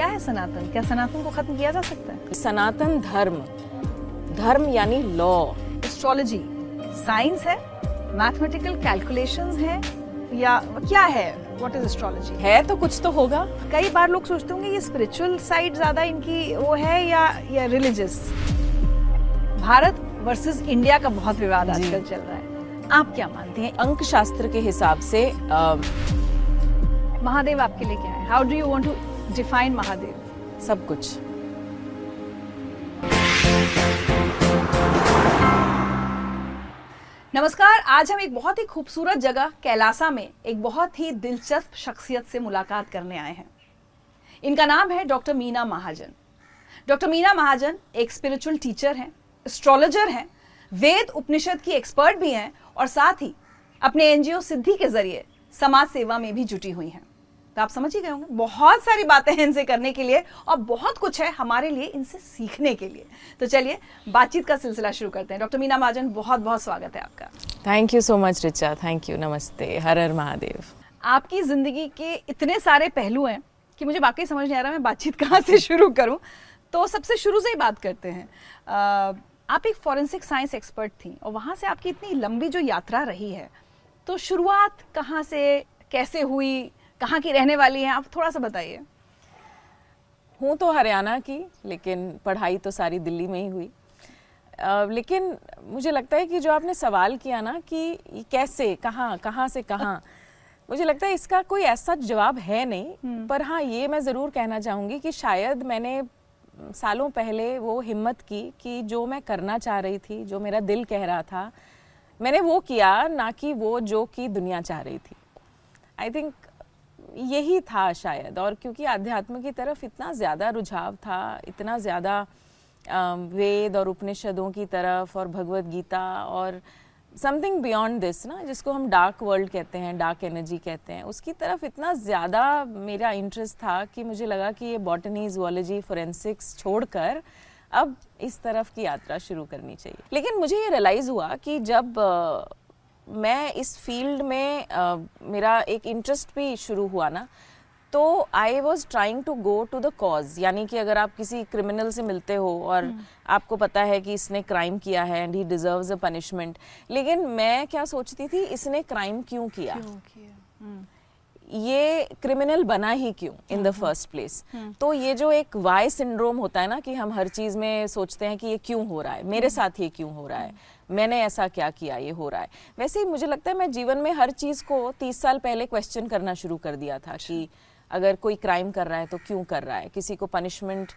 क्या है सनातन? क्या सनातन को खत्म किया जा सकता है? सनातन धर्म। धर्म यानी लॉ एस्ट्रोलॉजी साइंस है मैथमेटिकल कैलकुलेशंस है या क्या है? व्हाट इज़ एस्ट्रोलॉजी है तो कुछ तो होगा। कई बार लोग सोचते होंगे ये स्पिरिचुअल साइड ज़्यादा इनकी वो है या या रिलीजियस भारत वर्सेस इंडिया का बहुत विवाद आजकल चल रहा है। आप क्या मानते हैं? अंक शास्त्र के हिसाब से आ, महादेव आपके लिए क्या है? How do you want to define Mahadev. सब कुछ। नमस्कार आज हम एक बहुत ही खूबसूरत जगह कैलासा में एक बहुत ही दिलचस्प शख्सियत से मुलाकात करने आए हैं। इनका नाम है डॉक्टर मीना महाजन। डॉक्टर मीना महाजन एक स्पिरिचुअल टीचर हैं एस्ट्रोलॉजर हैं वेद उपनिषद की एक्सपर्ट भी हैं और साथ ही अपने एनजीओ सिद्धि के ज़रिए समाज सेवा में भी जुटी हुई हैं। तो आप समझ ही गए होंगे। बहुत सारी बातें हैं इनसे करने के लिए और बहुत कुछ है हमारे लिए इनसे सीखने के लिए। तो चलिए बातचीत का सिलसिला शुरू करते हैं। डॉक्टर मीना महाजन बहुत बहुत स्वागत है आपका। Thank you so much Richa thank you नमस्ते हर हर महादेव आपकी ज़िंदगी के इतने सारे पहलू हैं कि मुझे वाकई समझ नहीं आ रहा मैं बातचीत कहाँ से शुरू करूँ। तो सबसे शुरू से ही बात करते हैं। आप एक फॉरेंसिक साइंस एक्सपर्ट थी और वहाँ से आपकी इतनी लंबी जो यात्रा रही है तो शुरुआत कहाँ से कैसे हुई कहाँ की रहने वाली हैं आप थोड़ा सा बताइए। हूँ तो हरियाणा की लेकिन पढ़ाई तो सारी दिल्ली में ही हुई। आ, लेकिन मुझे लगता है कि जो आपने सवाल किया ना कि कैसे कहाँ कहाँ से कहाँ मुझे लगता है इसका कोई ऐसा जवाब है नहीं। हम्म। पर हाँ ये मैं ज़रूर कहना चाहूँगी कि शायद मैंने सालों पहले वो हिम्मत की कि जो मैं करना चाह रही थी जो मेरा दिल कह रहा था मैंने वो किया ना कि वो जो कि दुनिया चाह रही थी। आई थिंक यही था शायद, और क्योंकि अध्यात्म की तरफ़ इतना ज़्यादा रुझाव था, इतना ज़्यादा वेद और उपनिषदों की तरफ़ और भगवत गीता और समथिंग बियॉन्ड दिस ना, जिसको हम डार्क वर्ल्ड कहते हैं डार्क एनर्जी कहते हैं, उसकी तरफ़ इतना ज़्यादा मेरा इंटरेस्ट था कि मुझे लगा कि ये बॉटनी जुआलॉजी फोरेंसिक्स छोड़कर अब इस तरफ़ की यात्रा शुरू करनी चाहिए। लेकिन मुझे ये रियलाइज़ हुआ कि जब मैं इस फ़ील्ड में आ, मेरा एक इंटरेस्ट भी शुरू हुआ ना तो I was trying to go to the cause यानी कि अगर आप किसी क्रिमिनल से मिलते हो और hmm. आपको पता है कि इसने क्राइम किया है and he deserve a punishment लेकिन मैं क्या सोचती थी इसने क्राइम क्यों किया, क्यों किया? Hmm. ये क्रिमिनल बना ही क्यों इन द फ़र्स्ट प्लेस तो ये जो एक वाई सिंड्रोम होता है ना कि हम हर चीज़ में सोचते हैं कि ये क्यों हो रहा है? मेरे hmm. साथ ये क्यों हो रहा है? मैंने ऐसा क्या किया? ये हो रहा है। वैसे ही मुझे लगता है मैं जीवन में हर चीज़ को तीस साल पहले क्वेश्चन करना शुरू कर दिया था कि अगर कोई क्राइम कर रहा है तो क्यों कर रहा है? किसी को पनिशमेंट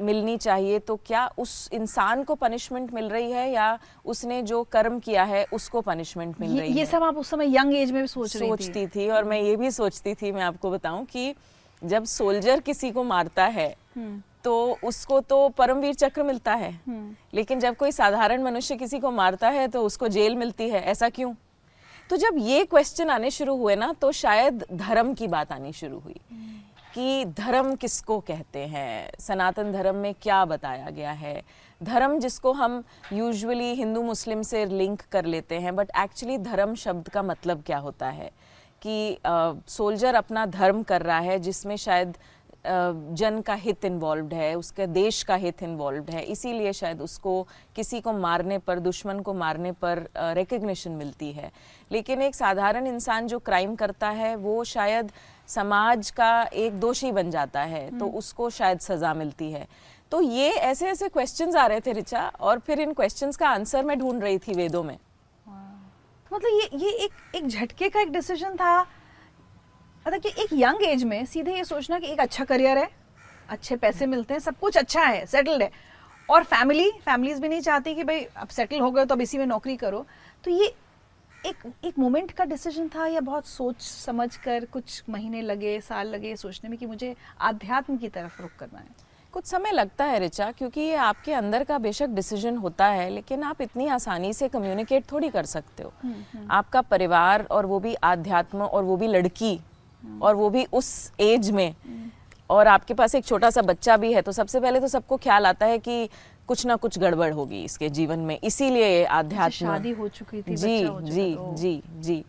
मिलनी चाहिए तो क्या उस इंसान को पनिशमेंट मिल रही है या उसने जो कर्म किया है उसको पनिशमेंट मिल रही ये है? ये सब आप उस समय यंग एज में भी सोच रही सोचती थी।, थी और मैं ये भी सोचती थी मैं आपको बताऊँ कि जब सोल्जर किसी को मारता है हम्म। तो उसको तो परमवीर चक्र मिलता है। हम्म। लेकिन जब कोई साधारण मनुष्य किसी को मारता है तो उसको जेल मिलती है। ऐसा क्यों? तो जब ये क्वेश्चन आने शुरू हुए ना तो शायद धर्म की बात आनी शुरू हुई। कि धर्म किसको कहते हैं? सनातन धर्म में क्या बताया गया है? धर्म जिसको हम यूजुअली हिंदू मुस्लिम से लिंक कर लेते हैं बट एक्चुअली धर्म शब्द का मतलब क्या होता है? कि सोल्जर uh, अपना धर्म कर रहा है जिसमें शायद जन का हित इन्वॉल्व है उसके देश का हित इन्वॉल्व है इसीलिए शायद उसको किसी को मारने पर दुश्मन को मारने पर रिकग्निशन मिलती है। लेकिन एक साधारण इंसान जो क्राइम करता है वो शायद समाज का एक दोषी बन जाता है तो हम्म। उसको शायद सज़ा मिलती है। तो ये ऐसे ऐसे क्वेश्चंस आ रहे थे रिचा और फिर इन क्वेश्चंस का आंसर मैं ढूंढ रही थी वेदों में। मतलब ये ये एक एक झटके का एक डिसीज़न था मतलब कि एक यंग एज में सीधे ये सोचना कि एक अच्छा करियर है अच्छे पैसे मिलते हैं सब कुछ अच्छा है सेटल्ड है। और फैमिली फैमिलीज़ भी नहीं चाहती कि भाई अब सेटल हो गए तो अब इसी में नौकरी करो। तो ये एक एक मोमेंट का डिसीज़न था या बहुत सोच समझ कर कुछ महीने लगे साल लगे सोचने में कि मुझे आध्यात्म की तरफ़ रुख करना है? कुछ समय लगता है रिचा क्योंकि ये आपके अंदर का बेशक डिसीज़न होता है लेकिन आप इतनी आसानी से कम्युनिकेट थोड़ी कर सकते हो। हम्म, हम्म। आपका परिवार और वो भी आध्यात्म और वो भी लड़की और वो भी उस एज में। और आपके पास एक छोटा सा बच्चा भी है तो सबसे पहले तो सबको ख्याल आता है कि कुछ ना कुछ गड़बड़ होगी इसके जीवन में। इसीलिए आध्यात्म शादी हो चुकी थी जी जी जी जी।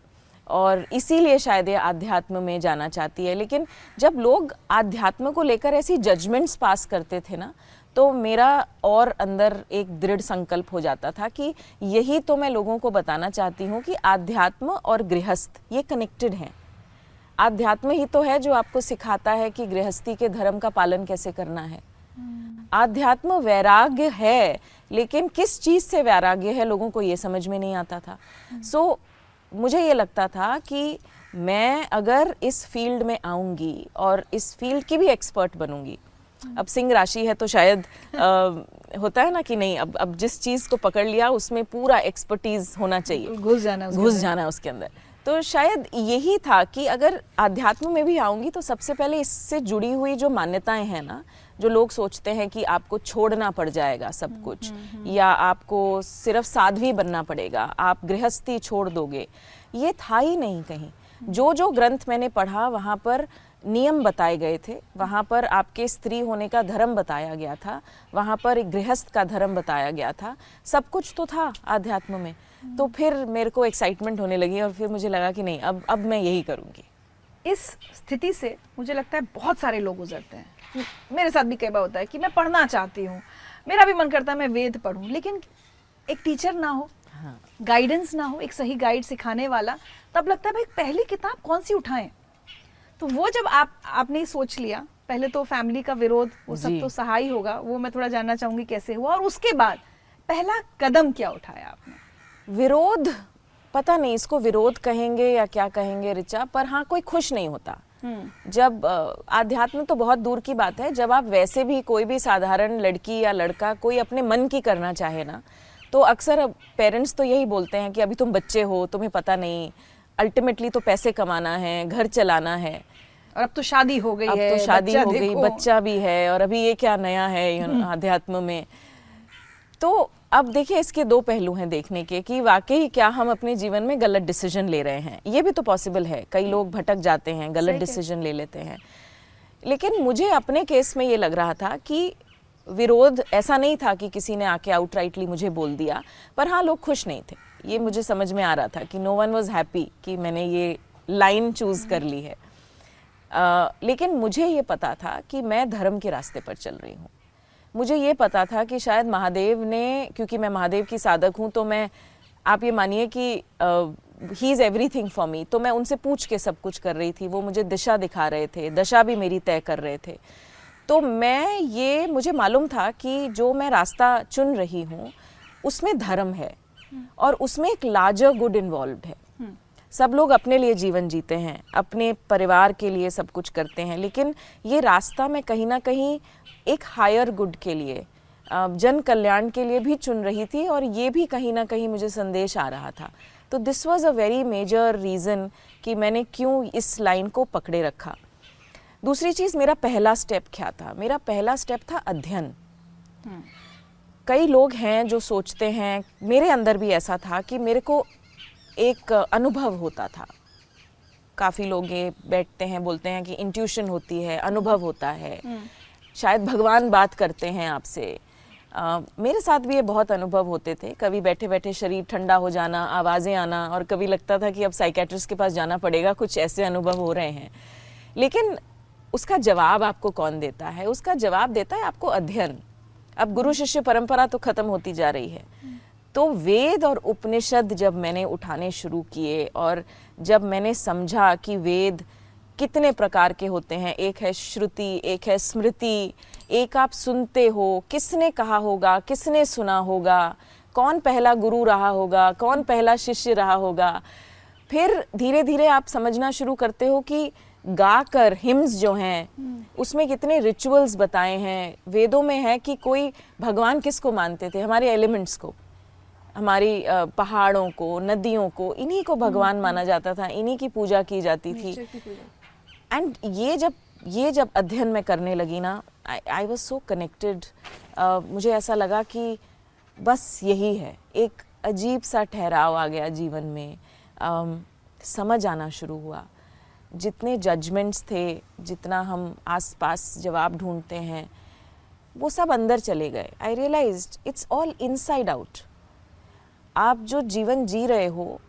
और इसीलिए शायद ये आध्यात्म में जाना चाहती है। लेकिन जब लोग आध्यात्म को लेकर ऐसी जजमेंट्स पास करते थे ना तो मेरा और अंदर एक दृढ़ संकल्प हो जाता था कि यही तो मैं लोगों को बताना चाहती हूँ कि आध्यात्म और गृहस्थ ये कनेक्टेड हैं। आध्यात्म ही तो है जो आपको सिखाता है कि गृहस्थी के धर्म का पालन कैसे करना है। आध्यात्म वैराग्य है लेकिन किस चीज़ से वैराग्य है लोगों को ये समझ में नहीं आता था। सो so, मुझे ये लगता था कि मैं अगर इस फ़ील्ड में आऊँगी और इस फ़ील्ड की भी एक्सपर्ट बनूँगी अब सिंह राशि है तो शायद आ, होता है ना कि नहीं अब अब जिस चीज़ को पकड़ लिया उसमें पूरा एक्सपर्टीज होना चाहिए। घुस जाना घुस जाना उसके अंदर। तो शायद यही था कि अगर अध्यात्म में भी आऊँगी तो सबसे पहले इससे जुड़ी हुई जो मान्यताएँ हैं ना जो लोग सोचते हैं कि आपको छोड़ना पड़ जाएगा सब हम्म, कुछ हम्म, हम्म। या आपको सिर्फ़ साध्वी बनना पड़ेगा आप गृहस्थी छोड़ दोगे ये था ही नहीं कहीं। जो जो ग्रंथ मैंने पढ़ा वहाँ पर नियम बताए गए थे वहाँ पर आपके स्त्री होने का धर्म बताया गया था वहाँ पर एक गृहस्थ का धर्म बताया गया था सब कुछ तो था आध्यात्म में। तो फिर मेरे को एक्साइटमेंट होने लगी और फिर मुझे लगा कि नहीं अब अब मैं यही करूँगी। इस स्थिति से मुझे लगता है बहुत सारे लोग गुजरते हैं। मेरे साथ भी कई बार होता है कि मैं पढ़ना चाहती हूँ। मेरा भी मन करता है मैं वेद पढ़ूँ लेकिन एक टीचर ना हो हाँ। गाइडेंस ना हो एक सही गाइड सिखाने वाला तब लगता है भाई पहली किताब कौन सी उठाएँ? तो वो जब आप आपने सोच लिया पहले तो फैमिली का विरोध वो सब तो सहाय होगा वो मैं थोड़ा जानना चाहूँगी कैसे हुआ और उसके बाद पहला कदम क्या उठाया आपने? विरोध पता नहीं इसको विरोध कहेंगे या क्या कहेंगे रिचा पर हाँ कोई खुश नहीं होता हम्म। जब आध्यात्म तो बहुत दूर की बात है जब आप वैसे भी कोई भी साधारण लड़की या लड़का कोई अपने मन की करना चाहे ना तो अक्सर पेरेंट्स तो यही बोलते हैं कि अभी तुम बच्चे हो तुम्हें पता नहीं अल्टीमेटली तो पैसे कमाना है घर चलाना है और अब तो शादी हो गई अब है तो शादी हो गई बच्चा भी है और अभी ये क्या नया है हम्म। आध्यात्म में तो अब देखिए इसके दो पहलू हैं देखने के कि वाकई क्या हम अपने जीवन में गलत डिसीज़न ले रहे हैं। ये भी तो पॉसिबल है। कई लोग भटक जाते हैं गलत डिसीज़न ले लेते हैं। लेकिन मुझे अपने केस में ये लग रहा था कि विरोध ऐसा नहीं था कि किसी ने आके आउटराइटली मुझे बोल दिया पर हाँ लोग खुश नहीं थे। ये मुझे समझ में आ रहा था कि नो वन वॉज़ हैप्पी कि मैंने ये लाइन चूज़ कर ली है। आ, लेकिन मुझे ये पता था कि मैं धर्म के रास्ते पर चल रही हूँ। मुझे ये पता था कि शायद महादेव ने क्योंकि मैं महादेव की साधक हूँ तो मैं आप ये मानिए कि he is everything for me तो मैं उनसे पूछ के सब कुछ कर रही थी वो मुझे दिशा दिखा रहे थे दशा भी मेरी तय कर रहे थे। तो मैं ये मुझे मालूम था कि जो मैं रास्ता चुन रही हूँ उसमें धर्म है और उसमें एक लार्जर गुड इन्वॉल्व है। सब लोग अपने लिए जीवन जीते हैं अपने परिवार के लिए सब कुछ करते हैं लेकिन ये रास्ता मैं कहीं ना कहीं एक हायर गुड के लिए जन कल्याण के लिए भी चुन रही थी और ये भी कहीं ना कहीं मुझे संदेश आ रहा था। तो this was a very major reason कि मैंने क्यों इस लाइन को पकड़े रखा। दूसरी चीज़ मेरा पहला स्टेप क्या था? मेरा पहला स्टेप था अध्ययन। हम्म। कई लोग हैं जो सोचते हैं मेरे अंदर भी ऐसा था कि मेरे को एक अनुभव होता था। काफ़ी लोग ये बैठते हैं बोलते हैं कि इंट्यूशन होती है अनुभव होता है। हम्म। शायद भगवान बात करते हैं आपसे। मेरे साथ भी ये बहुत अनुभव होते थे। कभी बैठे बैठे शरीर ठंडा हो जाना, आवाज़ें आना और कभी लगता था कि अब साइकेट्रिस्ट के पास जाना पड़ेगा, कुछ ऐसे अनुभव हो रहे हैं। लेकिन उसका जवाब आपको कौन देता है? उसका जवाब देता है आपको अध्ययन। अब गुरु शिष्य परंपरा तो खत्म होती जा रही है। तो वेद और उपनिषद जब मैंने उठाने शुरू किए और जब मैंने समझा कि वेद कितने प्रकार के होते हैं? एक है श्रुति एक है स्मृति एक आप सुनते हो। किसने कहा होगा? किसने सुना होगा? कौन पहला गुरु रहा होगा? कौन पहला शिष्य रहा होगा? फिर धीरे धीरे आप समझना शुरू करते हो कि गाकर हिम्स जो हैं उसमें कितने रिचुअल्स बताए हैं? वेदों में है कि कोई भगवान किसको मानते थे? हमारे एलिमेंट्स को हमारी पहाड़ों को नदियों को इन्हीं को भगवान हम्म, माना जाता था। इन्हीं की पूजा की जाती थी। एंड ये जब ये जब अध्ययन में करने लगी ना आई वॉज़ सो कनेक्टेड मुझे ऐसा लगा कि बस यही है। एक अजीब सा ठहराव आ गया जीवन में। um, समझ आना शुरू हुआ। जितने जजमेंट्स थे जितना हम आसपास जवाब ढूंढते हैं वो सब अंदर चले गए। I realize it's all inside out आप जो जीवन जी रहे हो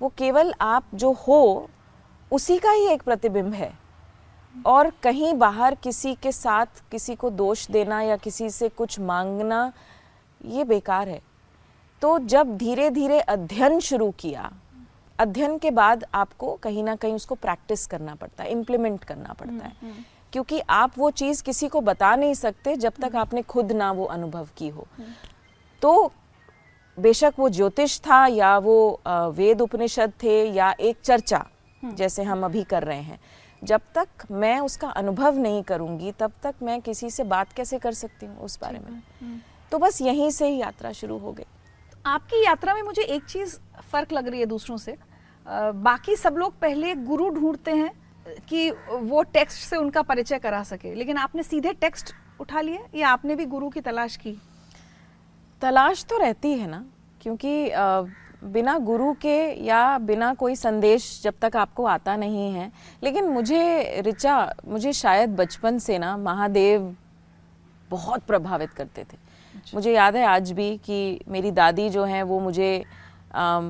वो केवल आप जो हो उसी का ही एक प्रतिबिंब है। और कहीं बाहर किसी के साथ किसी को दोष देना या किसी से कुछ मांगना ये बेकार है। तो जब धीरे धीरे अध्ययन शुरू किया अध्ययन के बाद आपको कहीं ना कहीं उसको प्रैक्टिस करना पड़ता है इम्प्लीमेंट करना पड़ता है। क्योंकि आप वो चीज़ किसी को बता नहीं सकते जब तक आपने खुद ना वो अनुभव की हो। तो बेशक वो ज्योतिष था या वो वेद उपनिषद थे या एक चर्चा जैसे हम अभी कर रहे हैं। जब तक मैं उसका अनुभव नहीं करूँगी तब तक मैं किसी से बात कैसे कर सकती हूँ उस बारे में? तो बस यहीं से ही यात्रा शुरू हो गई। आपकी यात्रा में मुझे एक चीज़ फ़र्क लग रही है दूसरों से। आ, बाकी सब लोग पहले गुरु ढूंढते हैं कि वो टेक्स्ट से उनका परिचय करा सके लेकिन आपने सीधे टेक्स्ट उठा लिए या आपने भी गुरु की तलाश की? तलाश तो रहती है ना क्योंकि आ, बिना गुरु के या बिना कोई संदेश जब तक आपको आता नहीं है। लेकिन मुझे रिचा मुझे शायद बचपन से ना महादेव बहुत प्रभावित करते थे। अच्छा। मुझे याद है आज भी कि मेरी दादी जो हैं वो मुझे आ,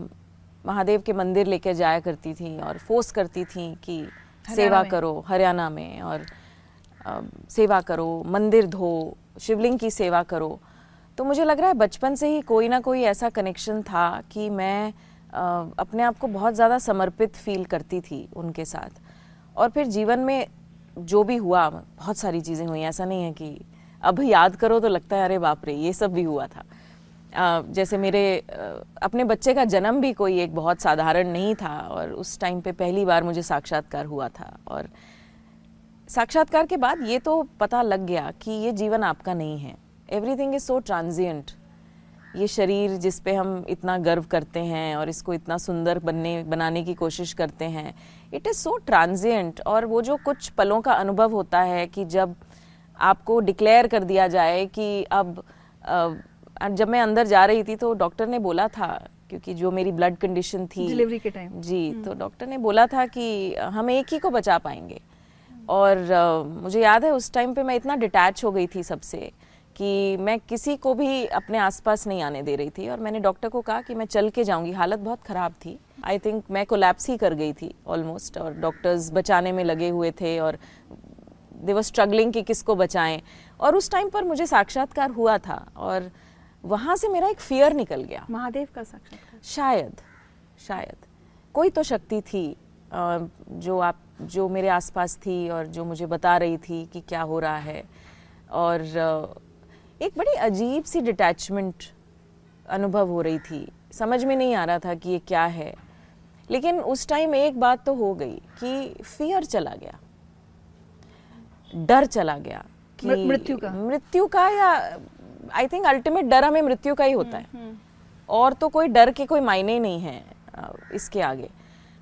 महादेव के मंदिर लेकर जाया करती थी और फोर्स करती थी कि सेवा करो हरियाणा में और आ, सेवा करो मंदिर धो शिवलिंग की सेवा करो। तो मुझे लग रहा है बचपन से ही कोई ना कोई ऐसा कनेक्शन था कि मैं अपने आप को बहुत ज़्यादा समर्पित फील करती थी उनके साथ। और फिर जीवन में जो भी हुआ बहुत सारी चीज़ें हुई। ऐसा नहीं है कि अब याद करो तो लगता है अरे बाप रे ये सब भी हुआ था। आ, जैसे मेरे अपने बच्चे का जन्म भी कोई एक बहुत साधारण नहीं था और उस टाइम पे पहली बार मुझे साक्षात्कार हुआ था। और साक्षात्कार के बाद ये तो पता लग गया कि ये जीवन आपका नहीं है। एवरीथिंग इज़ सो ट्रांजिएंट ये शरीर जिस पे हम इतना गर्व करते हैं और इसको इतना सुंदर बनने बनाने की कोशिश करते हैं इट इज़ सो ट्रांजिएंट और वो जो कुछ पलों का अनुभव होता है कि जब आपको डिक्लेयर कर दिया जाए कि अब जब मैं अंदर जा रही थी तो डॉक्टर ने बोला था क्योंकि जो मेरी ब्लड कंडीशन थी डिलीवरी के टाइम जी हम्म। तो डॉक्टर ने बोला था कि हम एक ही को बचा पाएँगे। और मुझे याद है उस टाइम पे मैं इतना डिटैच हो गई थी सबसे कि मैं किसी को भी अपने आसपास नहीं आने दे रही थी और मैंने डॉक्टर को कहा कि मैं चल के जाऊँगी। हालत बहुत ख़राब थी। आई थिंक मैं कोलैप्स ही कर गई थी ऑलमोस्ट और डॉक्टर्स बचाने में लगे हुए थे और दे वर स्ट्रगलिंग कि किसको बचाएँ। और उस टाइम पर मुझे साक्षात्कार हुआ था और वहाँ से मेरा एक फियर निकल गया। महादेव का साक्षात्कार। शायद शायद। कोई तो शक्ति थी जो आप जो मेरे आसपास थी और जो मुझे बता रही थी कि क्या हो रहा है। और एक बड़ी अजीब सी डिटैचमेंट अनुभव हो रही थी। समझ में नहीं आ रहा था कि ये क्या है। लेकिन उस टाइम एक बात तो हो गई कि फियर चला गया। डर चला गया कि मृत्यु का। मृत्यु का या आई थिंक अल्टीमेट डर हमें मृत्यु का ही होता है। हम्म, हम्म। और तो कोई डर के कोई मायने नहीं है इसके आगे।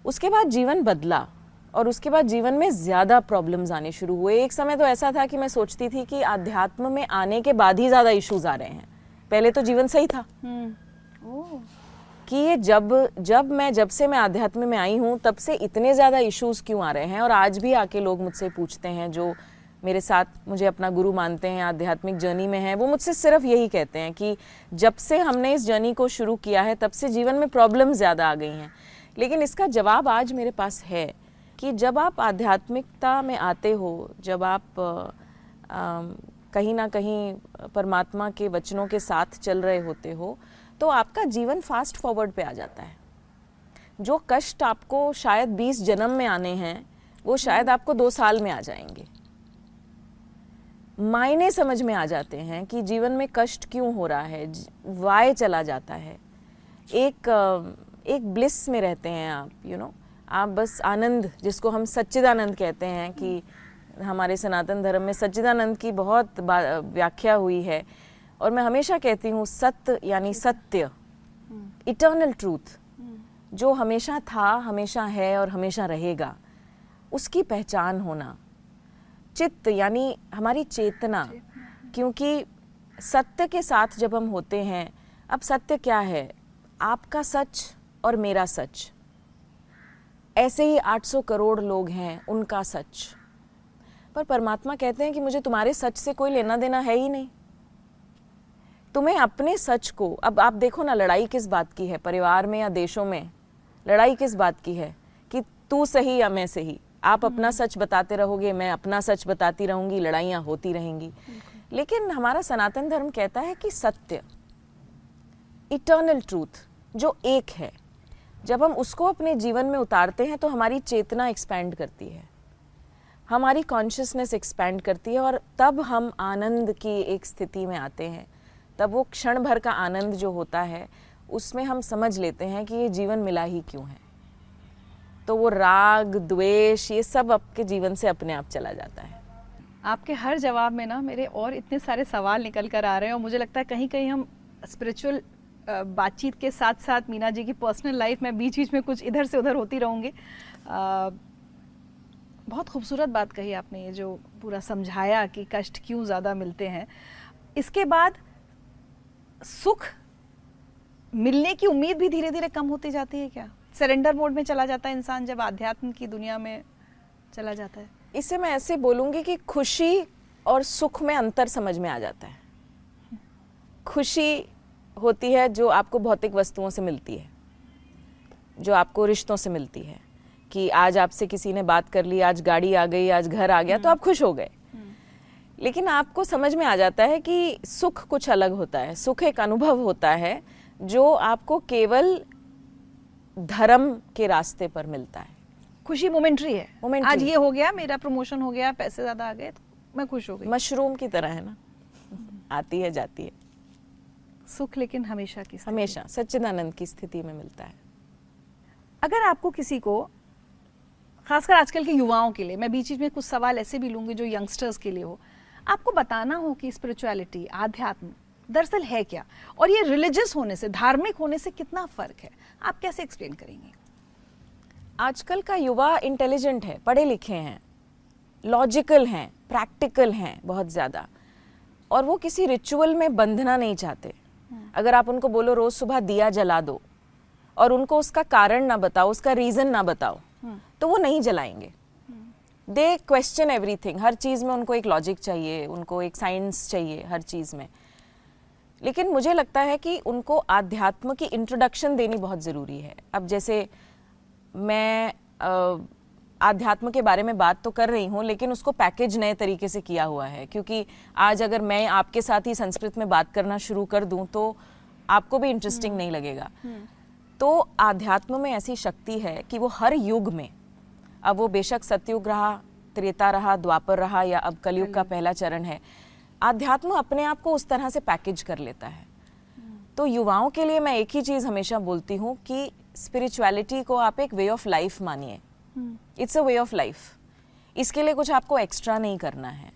उसके बाद जीवन बदला। और उसके बाद जीवन में ज़्यादा प्रॉब्लम्स आने शुरू हुए। एक समय तो ऐसा था कि मैं सोचती थी कि आध्यात्म में आने के बाद ही ज़्यादा इश्यूज़ आ रहे हैं। पहले तो जीवन सही था। हम्म। कि ये जब जब मैं जब से मैं आध्यात्म में आई हूँ तब से इतने ज़्यादा इश्यूज़ क्यों आ रहे हैं? और आज भी आके लोग मुझसे पूछते हैं जो मेरे साथ मुझे अपना गुरु मानते हैं आध्यात्मिक जर्नी में हैं वो मुझसे सिर्फ़ यही कहते हैं कि जब से हमने इस जर्नी को शुरू किया है तब से जीवन में प्रॉब्लम ज़्यादा आ गई हैं। लेकिन इसका जवाब आज मेरे पास है। कि जब आप आध्यात्मिकता में आते हो जब आप आ, कहीं ना कहीं परमात्मा के वचनों के साथ चल रहे होते हो तो आपका जीवन फास्ट फॉरवर्ड पे आ जाता है। जो कष्ट आपको शायद 20 जन्म में आने हैं वो शायद आपको दो साल में आ जाएँगे। मायने समझ में आ जाते हैं कि जीवन में कष्ट क्यों हो रहा है वाय चला जाता है। एक एक ब्लिस में रहते हैं आप यू you नो know? आप बस आनंद, जिसको हम सच्चिदानंद कहते हैं कि हमारे सनातन धर्म में सच्चिदानंद की बहुत व्याख्या हुई है। और मैं हमेशा कहती हूँ, सत्य यानी सत्य इटर्नल ट्रूथ जो हमेशा था, हमेशा है और हमेशा रहेगा, उसकी पहचान होना। चित्त यानी हमारी चेतना, क्योंकि सत्य के साथ जब हम होते हैं, अब सत्य क्या है? आपका सच और मेरा सच। ऐसे ही 800 करोड़ लोग हैं उनका सच। पर परमात्मा कहते हैं कि मुझे तुम्हारे सच से कोई लेना देना है ही नहीं। तुम्हें अपने सच को अब आप देखो ना लड़ाई किस बात की है परिवार में या देशों में? लड़ाई किस बात की है? कि तू सही या मैं सही? आप अपना सच बताते रहोगे मैं अपना सच बताती रहूँगी लड़ाइयाँ होती रहेंगी। लेकिन हमारा सनातन धर्म कहता है कि सत्य इटर्नल ट्रूथ जो एक है जब हम उसको अपने जीवन में उतारते हैं तो हमारी चेतना एक्सपैंड करती है। हमारी कॉन्शियसनेस एक्सपैंड करती है और तब हम आनंद की एक स्थिति में आते हैं। तब वो क्षण भर का आनंद जो होता है, उसमें हम समझ लेते हैं कि ये जीवन मिला ही क्यों है। तो वो राग, द्वेष, ये सब आपके जीवन से अपने आप चला जाता है। आपके हर जवाब में ना मेरे और इतने सारे सवाल निकल कर आ रहे हैं और मुझे लगता है कहीं कहीं हम स्पिरिचुअल बातचीत के साथ साथ मीना जी की पर्सनल लाइफ में बीच बीच में कुछ इधर से उधर होती रहूँगी। बहुत खूबसूरत बात कही आपने ये जो पूरा समझाया कि कष्ट क्यों ज़्यादा मिलते हैं। इसके बाद सुख मिलने की उम्मीद भी धीरे धीरे कम होती जाती है क्या? सरेंडर मोड में चला जाता है इंसान जब आध्यात्म की दुनिया में चला जाता है। इसे मैं ऐसे बोलूँगी कि खुशी और सुख में अंतर समझ में आ जाता है। खुशी होती है जो आपको भौतिक वस्तुओं से मिलती है जो आपको रिश्तों से मिलती है कि आज आपसे किसी ने बात कर ली आज गाड़ी आ गई आज घर आ गया तो आप खुश हो गए। लेकिन आपको समझ में आ जाता है कि सुख कुछ अलग होता है सुख एक अनुभव होता है जो आपको केवल धर्म के रास्ते पर मिलता है। खुशी मोमेंट्री है। मोमेंट्री आज ये हो गया मेरा प्रमोशन हो गया पैसे ज़्यादा आ गए तो मैं खुश हो गई। मशरूम की तरह है ना। आती है जाती है। सुख लेकिन हमेशा की हमेशा सच्चिदानंद की स्थिति में मिलता है। अगर आपको किसी को खासकर आजकल के युवाओं के लिए मैं बीच बीच में कुछ सवाल ऐसे भी लूँगी जो यंगस्टर्स के लिए हो आपको बताना हो कि स्पिरिचुअलिटी आध्यात्म दरअसल है क्या? और ये रिलीजियस होने से धार्मिक होने से कितना फ़र्क है? आप कैसे एक्सप्लेन करेंगे? आजकल का युवा इंटेलिजेंट है पढ़े लिखे हैं लॉजिकल हैं प्रैक्टिकल हैं बहुत ज़्यादा। और वो किसी रिचुअल में बंधना नहीं चाहते। अगर आप उनको बोलो रोज सुबह दिया जला दो और उनको उसका कारण ना बताओ उसका रीजन ना बताओ तो वो नहीं जलाएँगे। दे क्वेश्चन एवरीथिंग हर चीज़ में उनको एक लॉजिक चाहिए उनको एक साइंस चाहिए हर चीज़ में। लेकिन मुझे लगता है कि उनको आध्यात्म की इंट्रोडक्शन देनी बहुत ज़रूरी है। अब जैसे मैं आध्यात्म के बारे में बात तो कर रही हूँ लेकिन उसको पैकेज नए तरीके से किया हुआ है। क्योंकि आज अगर मैं आपके साथ ही संस्कृत में बात करना शुरू कर दूँ तो आपको भी इंटरेस्टिंग हम्म। नहीं लगेगा। हम्म। तो आध्यात्म में ऐसी शक्ति है कि वो हर युग में अब वो बेशक सतयुग रहा त्रेता रहा द्वापर रहा या अब कलयुग का पहला चरण है। आध्यात्म अपने आप को उस तरह से पैकेज कर लेता है। तो युवाओं के लिए मैं एक ही चीज़ हमेशा बोलती हूँ कि स्पिरिचुअलिटी को आप एक वे ऑफ़ लाइफ मानिए। It's a way of life इसके लिए कुछ आपको एक्स्ट्रा नहीं करना है।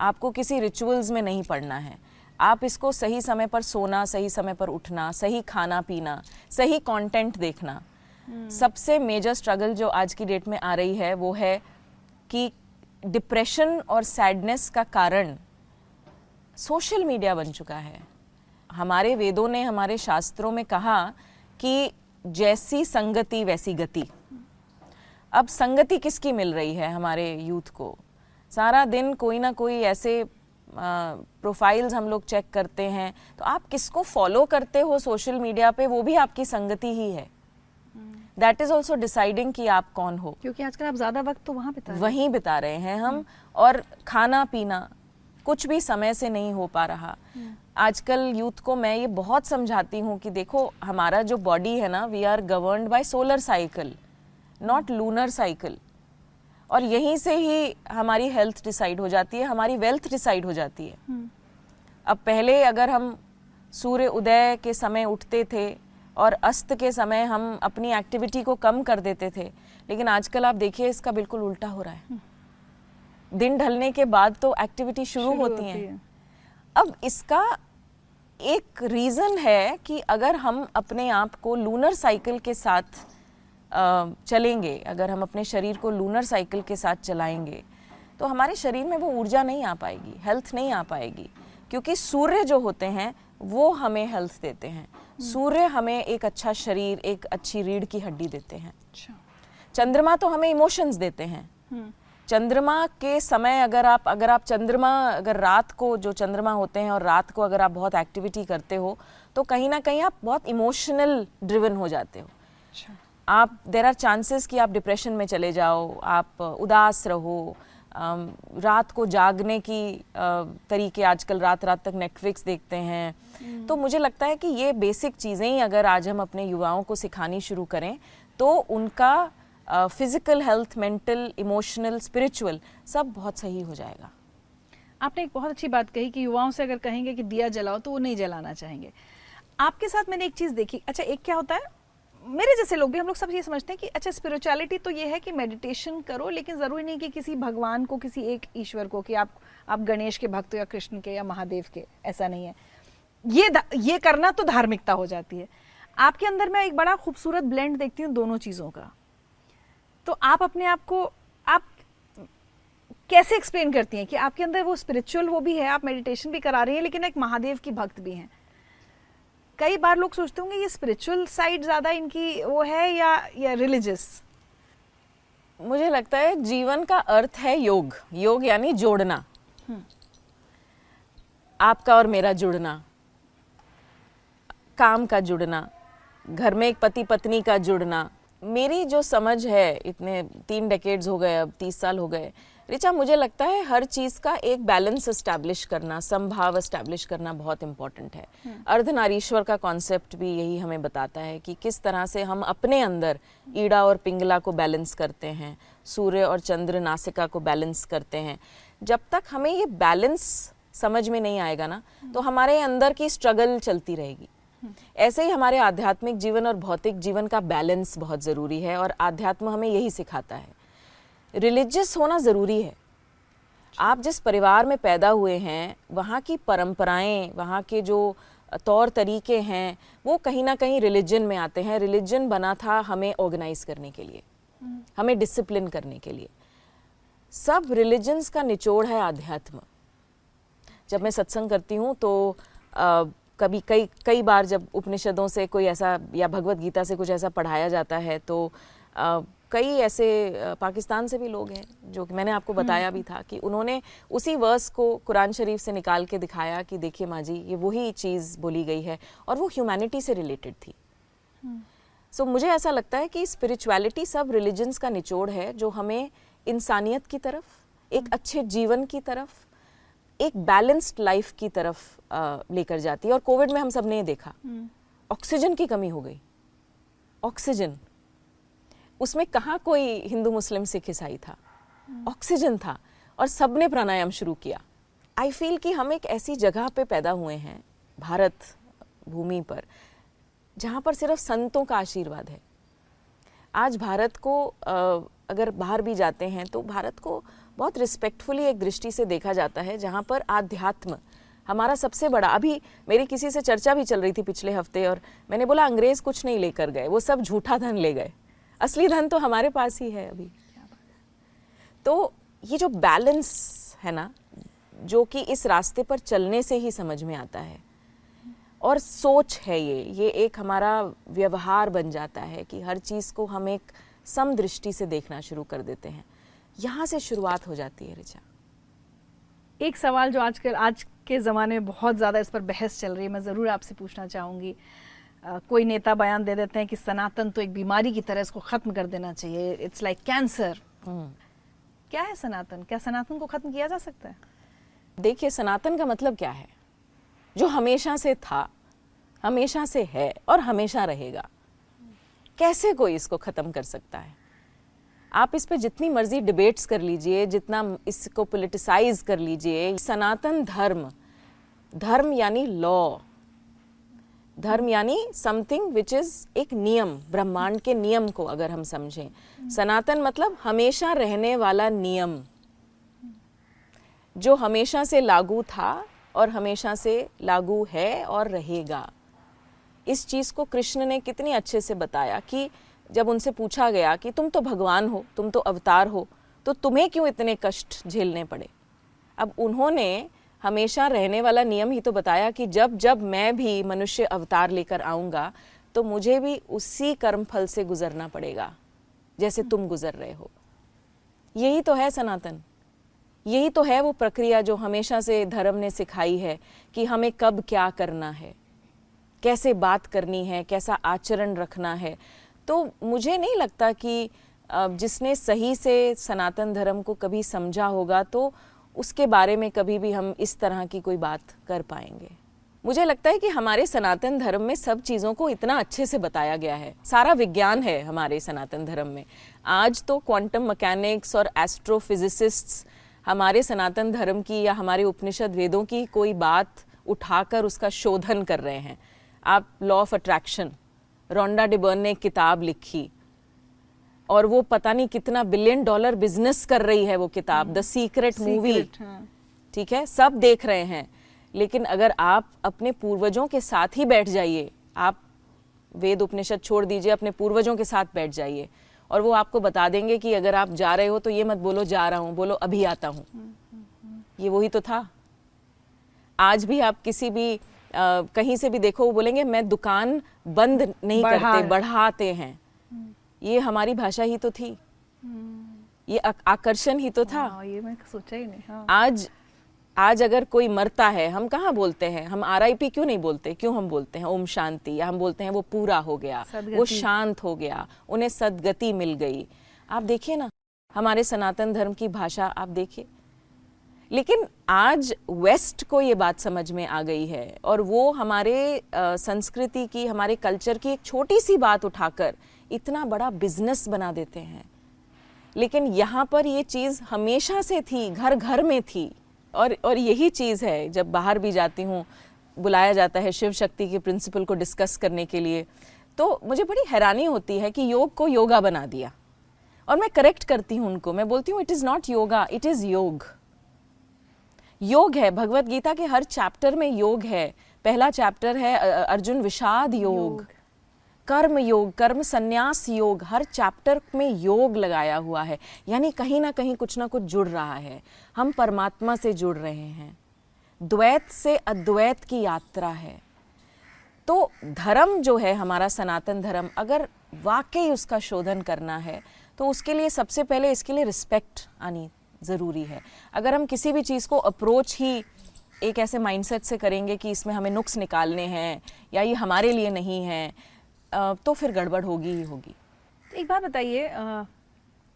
आपको किसी रिचुअल्स में नहीं पढ़ना है। आप इसको सही समय पर सोना, सही समय पर उठना, सही खाना पीना, सही कंटेंट देखना। hmm. सबसे मेजर स्ट्रगल जो आज की डेट में आ रही है, वो है कि डिप्रेशन और सैडनेस का कारण सोशल मीडिया बन चुका है। हमारे वेदों ने, हमारे शास्त्रों में कहा कि जैसी संगति, वैसी गति। अब संगति किसकी मिल रही है हमारे यूथ को? सारा दिन कोई ना कोई ऐसे प्रोफाइल्स हम लोग चेक करते हैं। तो आप किसको फॉलो करते हो सोशल मीडिया पे? वो भी आपकी संगति ही है। दैट इज़ ऑल्सो डिसाइडिंग कि आप कौन हो। क्योंकि आजकल आप ज़्यादा वक्त तो वहाँ बिता वहीं बिता रहे हैं हम। और खाना पीना कुछ भी समय से नहीं हो पा रहा। आजकल यूथ को मैं ये बहुत समझाती हूँ कि देखो हमारा जो बॉडी है ना we are govern by solar cycle not lunar cycle और यहीं से ही हमारी हेल्थ डिसाइड हो जाती है हमारी वेल्थ डिसाइड हो जाती है। हम्म। अब पहले अगर हम सूर्य उदय के समय उठते थे और अस्त के समय हम अपनी एक्टिविटी को कम कर देते थे लेकिन आजकल आप देखिए इसका बिल्कुल उल्टा हो रहा है। हम्म। दिन ढलने के बाद तो एक्टिविटी शुरू, शुरू होती है, है। अब इसका एक रीज़न है कि अगर हम अपने आप को लूनर साइकिल के साथ चलेंगे अगर हम अपने शरीर को लूनर साइकिल के साथ चलाएँगे तो हमारे शरीर में वो ऊर्जा नहीं आ पाएगी हेल्थ नहीं आ पाएगी क्योंकि सूर्य जो होते हैं वो हमें हेल्थ देते हैं हम्म। सूर्य हमें एक अच्छा शरीर एक अच्छी रीढ़ की हड्डी देते हैं अच्छा। चंद्रमा तो हमें इमोशंस देते हैं हम्म। चंद्रमा के समय अगर आप अगर आप चंद्रमा अगर रात को जो चंद्रमा होते हैं और रात को अगर आप बहुत एक्टिविटी करते हो तो कहीं ना कहीं आप बहुत इमोशनल ड्रिवन हो जाते हो अच्छा। आप देर आर चांसेस कि आप डिप्रेशन में चले जाओ आप उदास रहो रात को जागने की तरीके आजकल रात रात तक नेटफ्लिक्स देखते हैं। तो मुझे लगता है कि ये बेसिक चीज़ें ही अगर आज हम अपने युवाओं को सिखानी शुरू करें तो उनका physical health mental emotional spiritual सब बहुत सही हो जाएगा। आपने एक बहुत अच्छी बात कही कि युवाओं से अगर कहेंगे कि दिया जलाओ तो वो नहीं जलाना चाहेंगे। आपके साथ मैंने एक चीज़ देखी। अच्छा एक क्या होता है? मेरे जैसे लोग भी हम लोग सब ये समझते हैं कि अच्छा स्पिरिचुअलिटी तो ये है कि मेडिटेशन करो, लेकिन ज़रूरी नहीं कि किसी भगवान को, किसी एक ईश्वर को, कि आप आप गणेश के भक्त हो या कृष्ण के या महादेव के, ऐसा नहीं है। ये ये करना तो धार्मिकता हो जाती है। आपके अंदर मैं एक बड़ा खूबसूरत ब्लेंड देखती हूँ दोनों चीज़ों का। तो आप अपने आप को, आप कैसे एक्सप्लेन करती हैं कि आपके अंदर वो स्पिरिचुअल वो भी है, आप मेडिटेशन भी करा रही हैं, लेकिन एक महादेव की भक्त भी हैं। कई बार लोग सोचते होंगे ये स्पिरिचुअल साइड ज़्यादा इनकी वो है या या रिलीजियस मुझे लगता है जीवन का अर्थ है योग। योग यानी जोड़ना। आपका और मेरा जुड़ना। काम का जुड़ना। घर में एक पति पत्नी का जुड़ना। मेरी जो समझ है इतने तीन डेकेड्स हो गए अब तीस साल हो गए रिचा मुझे लगता है हर चीज़ का एक बैलेंस एस्टैब्लिश करना संभाव एस्टैब्लिश करना बहुत इम्पोर्टेंट है। अर्धनारीश्वर का कॉन्सेप्ट भी यही हमें बताता है कि किस तरह से हम अपने अंदर ईड़ा और पिंगला को बैलेंस करते हैं सूर्य और चंद्र नासिका को बैलेंस करते हैं। जब तक हमें ये बैलेंस समझ में नहीं आएगा ना तो हमारे अंदर की स्ट्रगल चलती रहेगी। ऐसे ही हमारे आध्यात्मिक जीवन और भौतिक जीवन का बैलेंस बहुत ज़रूरी है और आध्यात्म हमें यही सिखाता है। रिलीजियस होना ज़रूरी है। आप जिस परिवार में पैदा हुए हैं वहाँ की परंपराएँ वहाँ के जो तौर तरीके हैं वो कहीं ना कहीं रिलीजन में आते हैं। रिलीजन बना था हमें ऑर्गेनाइज करने के लिए हमें डिसिप्लिन करने के लिए। सब रिलीजन्स का निचोड़ है आध्यात्म। जब मैं सत्संग करती हूँ तो अ, कभी कई कई बार जब उपनिषदों से कोई ऐसा या भगवत गीता से कुछ ऐसा पढ़ाया जाता है तो अ, कई ऐसे पाकिस्तान से भी लोग हैं जो कि मैंने आपको बताया भी था कि उन्होंने उसी वर्स को कुरान शरीफ से निकाल के दिखाया कि देखिए माँ जी ये वही चीज़ बोली गई है और वो ह्यूमैनिटी से रिलेटेड थी। सो so, मुझे ऐसा लगता है कि स्पिरिचुअलिटी सब रिलीजन्स का निचोड़ है जो हमें इंसानियत की तरफ़ एक अच्छे जीवन की तरफ़ एक बैलेंस्ड लाइफ की तरफ़ लेकर जाती है। और कोविड में हम सबने ये देखा। ऑक्सीजन की कमी हो गई। ऑक्सीजन। उसमें कहाँ कोई हिंदू मुस्लिम सिख ईसाई था? ऑक्सीजन था और सबने प्राणायाम शुरू किया। आई फील कि हम एक ऐसी जगह पे पैदा हुए हैं, भारत भूमि पर, जहाँ पर सिर्फ़ संतों का आशीर्वाद है। आज भारत को अगर बाहर भी जाते हैं तो भारत को बहुत रिस्पेक्टफुली एक दृष्टि से देखा जाता है, जहाँ पर आध्यात्म हमारा सबसे बड़ा, अभी मेरी किसी से चर्चा भी चल रही थी पिछले हफ़्ते और मैंने बोला, अंग्रेज़ कुछ नहीं लेकर गए, वो सब झूठा धन ले गए। असली धन तो हमारे पास ही है अभी। तो ये जो बैलेंस है ना, जो कि इस रास्ते पर चलने से ही समझ में आता है, और सोच है ये ये एक हमारा व्यवहार बन जाता है कि हर चीज़ को हम एक सम दृष्टि से देखना शुरू कर देते हैं। यहाँ से शुरुआत हो जाती है ऋचा एक सवाल जो आजकल, आज के ज़माने में बहुत ज़्यादा इस पर बहस चल रही है, मैं ज़रूर आपसे पूछना चाहूँगी। कोई नेता बयान दे देते हैं कि सनातन तो एक बीमारी की तरह इसको ख़त्म कर देना चाहिए। इट्स लाइक कैंसर क्या है सनातन? क्या सनातन को ख़त्म किया जा सकता है? देखिए सनातन का मतलब क्या है? जो हमेशा से था हमेशा से है और हमेशा रहेगा। कैसे कोई इसको ख़त्म कर सकता है? आप इस पे जितनी मर्ज़ी डिबेट्स कर लीजिए जितना इसको पोलिटिसाइज कर लीजिए। सनातन धर्म धर्म यानी लॉ धर्म यानी समथिंग विच इज़ एक नियम, ब्रह्मांड के नियम को अगर हम समझें। सनातन मतलब हमेशा रहने वाला नियम। जो हमेशा से लागू था और हमेशा से लागू है और रहेगा। इस चीज़ को कृष्ण ने कितनी अच्छे से बताया कि जब उनसे पूछा गया कि तुम तो भगवान हो, तुम तो अवतार हो तो तुम्हें क्यों इतने कष्ट झेलने पड़े? अब उन्होंने हमेशा रहने वाला नियम ही तो बताया कि जब जब मैं भी मनुष्य अवतार लेकर आऊँगा तो मुझे भी उसी कर्म फल से गुजरना पड़ेगा, जैसे तुम गुजर रहे हो। यही तो है सनातन। यही तो है वो प्रक्रिया जो हमेशा से धर्म ने सिखाई है कि हमें कब क्या करना है, कैसे बात करनी है, कैसा आचरण रखना है। तो मुझे नहीं लगता कि जिसने सही से सनातन धर्म को कभी समझा होगा तो उसके बारे में कभी भी हम इस तरह की कोई बात कर पाएँगे। मुझे लगता है कि हमारे सनातन धर्म में सब चीज़ों को इतना अच्छे से बताया गया है। सारा विज्ञान है हमारे सनातन धर्म में। आज तो क्वांटम मैकेनिक्स और एस्ट्रोफिजिसिस्ट्स हमारे सनातन धर्म की या हमारे उपनिषद वेदों की कोई बात उठाकर उसका शोधन कर रहे हैं। आप law of attraction Rhonda Byrne ने किताब लिखी और वो पता नहीं कितना बिलियन डॉलर बिज़नेस कर रही है वो किताब द सीक्रेट मूवी ठीक है? सब देख रहे हैं। लेकिन अगर आप अपने पूर्वजों के साथ ही बैठ जाइए आप वेद उपनिषद छोड़ दीजिए अपने पूर्वजों के साथ बैठ जाइए और वो आपको बता देंगे कि अगर आप जा रहे हो तो ये मत बोलो जा रहा हूँ बोलो अभी आता हूँ। ये वही तो था। आज भी आप किसी भी आ, कहीं से भी देखो वो बोलेंगे मैं दुकान बंद नहीं बढ़ा करते बढ़ाते हैं। ये हमारी भाषा ही तो थी। ये आकर्षण ही तो था। ये मैं सोचा ही नहीं हाँ। आज आज अगर कोई मरता है हम कहाँ बोलते हैं? हम आरआईपी क्यों नहीं बोलते? क्यों हम बोलते हैं? ओम शांति या हम बोलते हैं वो पूरा हो गया वो शांत हो गया उन्हें सदगति मिल गई। आप देखिए ना हमारे सनातन धर्म की भाषा आप देखिए। लेकिन आज वेस्ट को ये बात समझ में आ गई है और वो हमारे संस्कृति की हमारे कल्चर की एक छोटी सी बात उठाकर इतना बड़ा बिज़नेस बना देते हैं। लेकिन यहाँ पर ये चीज़ हमेशा से थी घर घर में थी। और और यही चीज़ है जब बाहर भी जाती हूँ बुलाया जाता है शिव शक्ति के प्रिंसिपल को डिस्कस करने के लिए तो मुझे बड़ी हैरानी होती है कि योग को योगा बना दिया। और मैं करेक्ट करती हूँ उनको। मैं बोलती हूँ it is not yoga it is yog. योग है भगवत गीता के हर चैप्टर में योग है। पहला चैप्टर है अर्जुन विषाद योग, योग। कर्म योग कर्म संन्यास योग, हर चैप्टर में योग लगाया हुआ है। यानी कहीं ना कहीं कुछ ना कुछ जुड़ रहा है। हम परमात्मा से जुड़ रहे हैं। द्वैत से अद्वैत की यात्रा है। तो धर्म जो है, हमारा सनातन धर्म, अगर वाकई उसका शोधन करना है तो उसके लिए सबसे पहले इसके लिए रिस्पेक्ट आनी ज़रूरी है। अगर हम किसी भी चीज़ को अप्रोच ही एक ऐसे माइंडसेट से करेंगे कि इसमें हमें नुक्स निकालने हैं, या ये हमारे लिए नहीं है तो फिर गड़बड़ होगी ही होगी। तो एक बात बताइए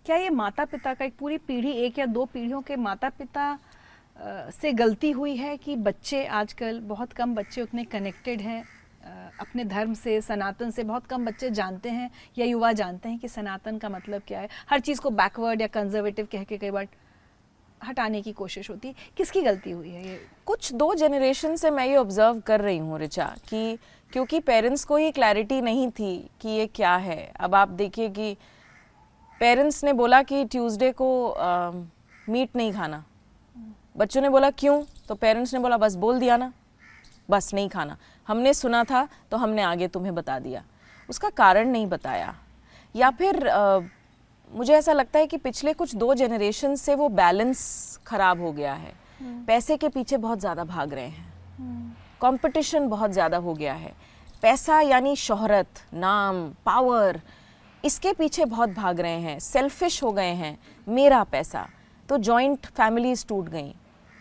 क्या ये माता पिता का एक पूरी पीढ़ी, एक या दो पीढ़ियों के माता पिता से गलती हुई है कि बच्चे आजकल बहुत कम बच्चे उतने कनेक्टेड हैं? अपने धर्म से, सनातन से बहुत कम बच्चे जानते हैं या युवा जानते हैं कि सनातन का मतलब क्या है? हर चीज़ को बैकवर्ड या कंजर्वेटिव कह के कई बार हटाने की कोशिश होती है किसकी गलती हुई है ये? कुछ दो जनरेशन से मैं ये ऑब्ज़र्व कर रही हूँ रिचा कि क्योंकि पेरेंट्स को ही क्लैरिटी नहीं थी कि ये क्या है। अब आप देखिए कि पेरेंट्स ने बोला कि ट्यूसडे को आ, मीट नहीं खाना। बच्चों ने बोला क्यों? तो पेरेंट्स ने बोला बस बोल दिया ना बस नहीं खाना। हमने सुना था तो हमने आगे तुम्हें बता दिया। उसका कारण नहीं बताया। या फिर आ, मुझे ऐसा लगता है कि पिछले कुछ दो जनरेशन से वो बैलेंस खराब हो गया है। पैसे के पीछे बहुत ज़्यादा भाग रहे हैं। कंपटीशन बहुत ज़्यादा हो गया है। पैसा यानी शोहरत नाम पावर इसके पीछे बहुत भाग रहे हैं। सेल्फिश हो गए हैं। मेरा पैसा। तो जॉइंट फैमिलीज़ टूट गई।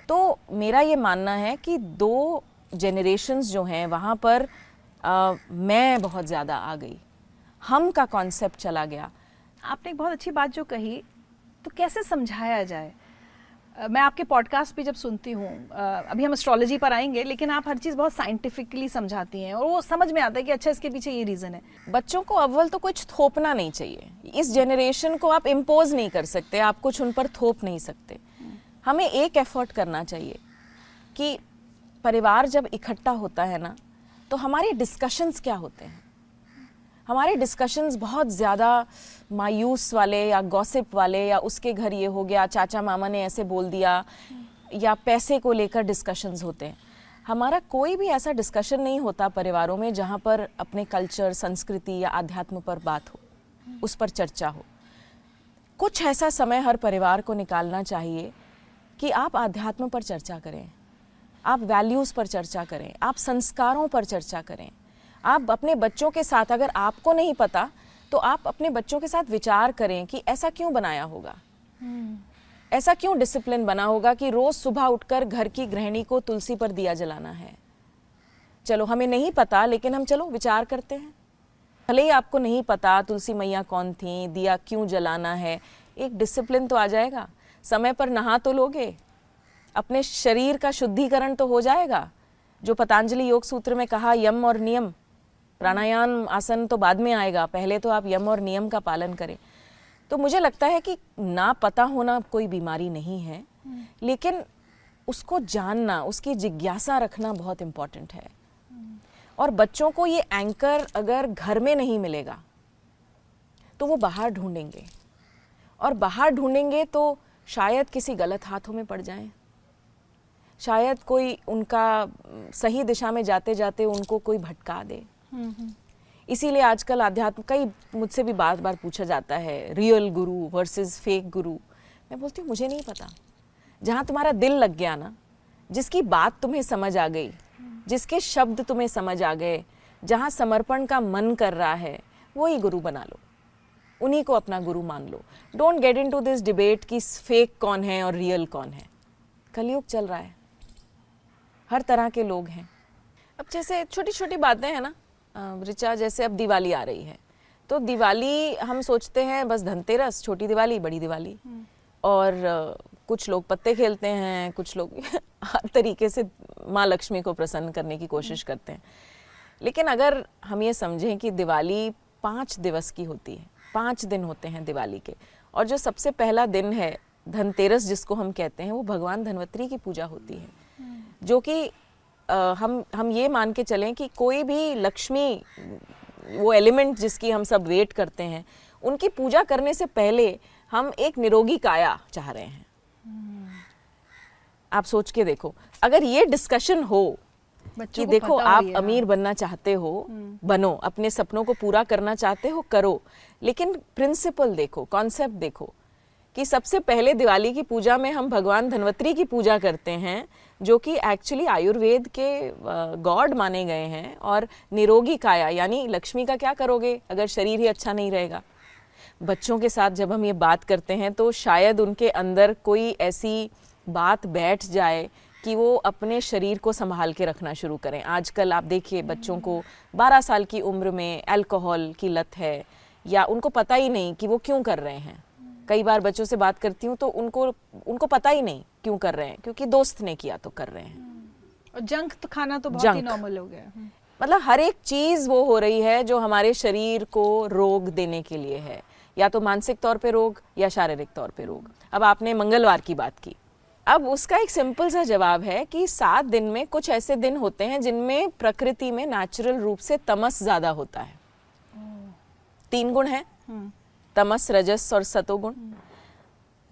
तो मेरा ये मानना है कि दो जनरेशन्स जो हैं वहाँ पर आ, मैं बहुत ज़्यादा आ गई। हम का कॉन्सेप्ट चला गया। आपने एक बहुत अच्छी बात जो कही तो कैसे समझाया जाए? मैं आपके पॉडकास्ट भी जब सुनती हूँ अभी हम एस्ट्रोलॉजी पर आएँगे, लेकिन आप हर चीज़ बहुत साइंटिफिकली समझाती हैं और वो समझ में आता है कि अच्छा इसके पीछे ये रीज़न है। बच्चों को अव्वल तो कुछ थोपना नहीं चाहिए। इस जनरेशन को आप इम्पोज नहीं कर सकते, आप कुछ उन पर थोप नहीं सकते। हमें एक एफर्ट करना चाहिए कि परिवार जब इकट्ठा होता है ना तो हमारे डिस्कशंस क्या होते हैं? हमारे डिस्कशंस बहुत ज़्यादा मायूस वाले या गॉसिप वाले या उसके घर ये हो गया, चाचा मामा ने ऐसे बोल दिया या पैसे को लेकर डिस्कशंस होते हैं। हमारा कोई भी ऐसा डिस्कशन नहीं होता परिवारों में जहाँ पर अपने कल्चर संस्कृति या आध्यात्म पर बात हो, उस पर चर्चा हो। कुछ ऐसा समय हर परिवार को निकालना चाहिए कि आप आध्यात्म पर चर्चा करें, आप वैल्यूज़ पर चर्चा करें, आप संस्कारों पर चर्चा करें। आप अपने बच्चों के साथ अगर आपको नहीं पता तो आप अपने बच्चों के साथ विचार करें कि ऐसा क्यों बनाया होगा। ऐसा क्यों डिसिप्लिन बना होगा कि रोज सुबह उठकर घर की गृहिणी को तुलसी पर दिया जलाना है। चलो हमें नहीं पता लेकिन हम चलो विचार करते हैं। भले ही आपको नहीं पता तुलसी मैया कौन थी दिया क्यों जलाना है एक डिसिप्लिन तो आ जाएगा। समय पर नहा तो लोगे। अपने शरीर का शुद्धिकरण तो हो जाएगा। जो पतंजलि योग सूत्र में कहा यम और नियम प्राणायाम आसन तो बाद में आएगा, पहले तो आप यम और नियम का पालन करें। तो मुझे लगता है कि ना पता होना कोई बीमारी नहीं है, लेकिन उसको जानना, उसकी जिज्ञासा रखना बहुत इंपॉर्टेंट है। और बच्चों को ये एंकर अगर घर में नहीं मिलेगा तो वो बाहर ढूंढेंगे। और बाहर ढूंढेंगे तो शायद किसी गलत हाथों में पड़ जाएँ। शायद कोई उनका सही दिशा में जाते जाते उनको कोई भटका दे। इसीलिए आजकल अध्यात्म कई मुझसे भी बार बार पूछा जाता है रियल गुरु वर्सेस फेक गुरु मैं बोलती हूँ, मुझे नहीं पता। जहाँ तुम्हारा दिल लग गया ना, जिसकी बात तुम्हें समझ आ गई, जिसके शब्द तुम्हें समझ आ गए, जहाँ समर्पण का मन कर रहा है, वही गुरु बना लो। उन्हीं को अपना गुरु मान लो। Don't get in to this debate कि फेक कौन है और रियल कौन है। कलयुग चल रहा है। हर तरह के लोग हैं। अब जैसे छोटी छोटी बातें हैं ना ऋचा जैसे अब दिवाली आ रही है। तो दिवाली हम सोचते हैं बस धनतेरस छोटी दिवाली बड़ी दिवाली। और कुछ लोग पत्ते खेलते हैं कुछ लोग हर तरीके से माँ लक्ष्मी को प्रसन्न करने की कोशिश करते हैं। लेकिन अगर हम ये समझें कि दिवाली पाँच दिवस की होती है पाँच दिन होते हैं दिवाली के और जो सबसे पहला दिन है धनतेरस जिसको हम कहते हैं वो भगवान धनवंतरी की पूजा होती है। जो कि हम हम ये मान के चलें कि कोई भी लक्ष्मी वो एलिमेंट जिसकी हम सब वेट करते हैं उनकी पूजा करने से पहले हम एक निरोगी काया चाह रहे हैं आप सोच के देखो अगर ये डिस्कशन हो कि देखो आप अमीर हाँ। बनना चाहते हो हम्म। बनो अपने सपनों को पूरा करना चाहते हो करो लेकिन प्रिंसिपल देखो कॉन्सेप्ट देखो कि सबसे पहले दिवाली की पूजा में हम भगवान धनवंतरी की पूजा करते हैं, जो कि एक्चुअली आयुर्वेद के गॉड माने गए हैं, और निरोगी काया, यानी लक्ष्मी का क्या करोगे अगर शरीर ही अच्छा नहीं रहेगा? बच्चों के साथ जब हम ये बात करते हैं तो शायद उनके अंदर कोई ऐसी बात बैठ जाए कि वो अपने शरीर को संभाल के रखना शुरू करें। आजकल आप देखिए बच्चों को 12 साल की उम्र में अल्कोहल की लत है, या उनको पता ही नहीं कि वो क्यों कर रहे हैं। कई बार बच्चों से बात करती हूँ तो उनको उनको पता ही नहीं क्यों कर रहे हैं क्योंकि दोस्त ने किया तो कर रहे हैं। और जंक तो खाना तो बहुत ही नॉर्मल हो गया। मतलब हर एक चीज़ वो हो रही है जो हमारे शरीर को रोग देने के लिए है। या तो मानसिक तौर पे रोग या शारीरिक तौर पे रोग। अब आपने मंगलवार की बात की। अब उसका एक सिंपल सा जवाब है कि सात दिन में कुछ ऐसे दिन होते हैं जिनमें प्रकृति में नेचुरल रूप से तमस ज़्यादा होता है। तीन गुण है। हम्म। तमस रजस और सतोगुण।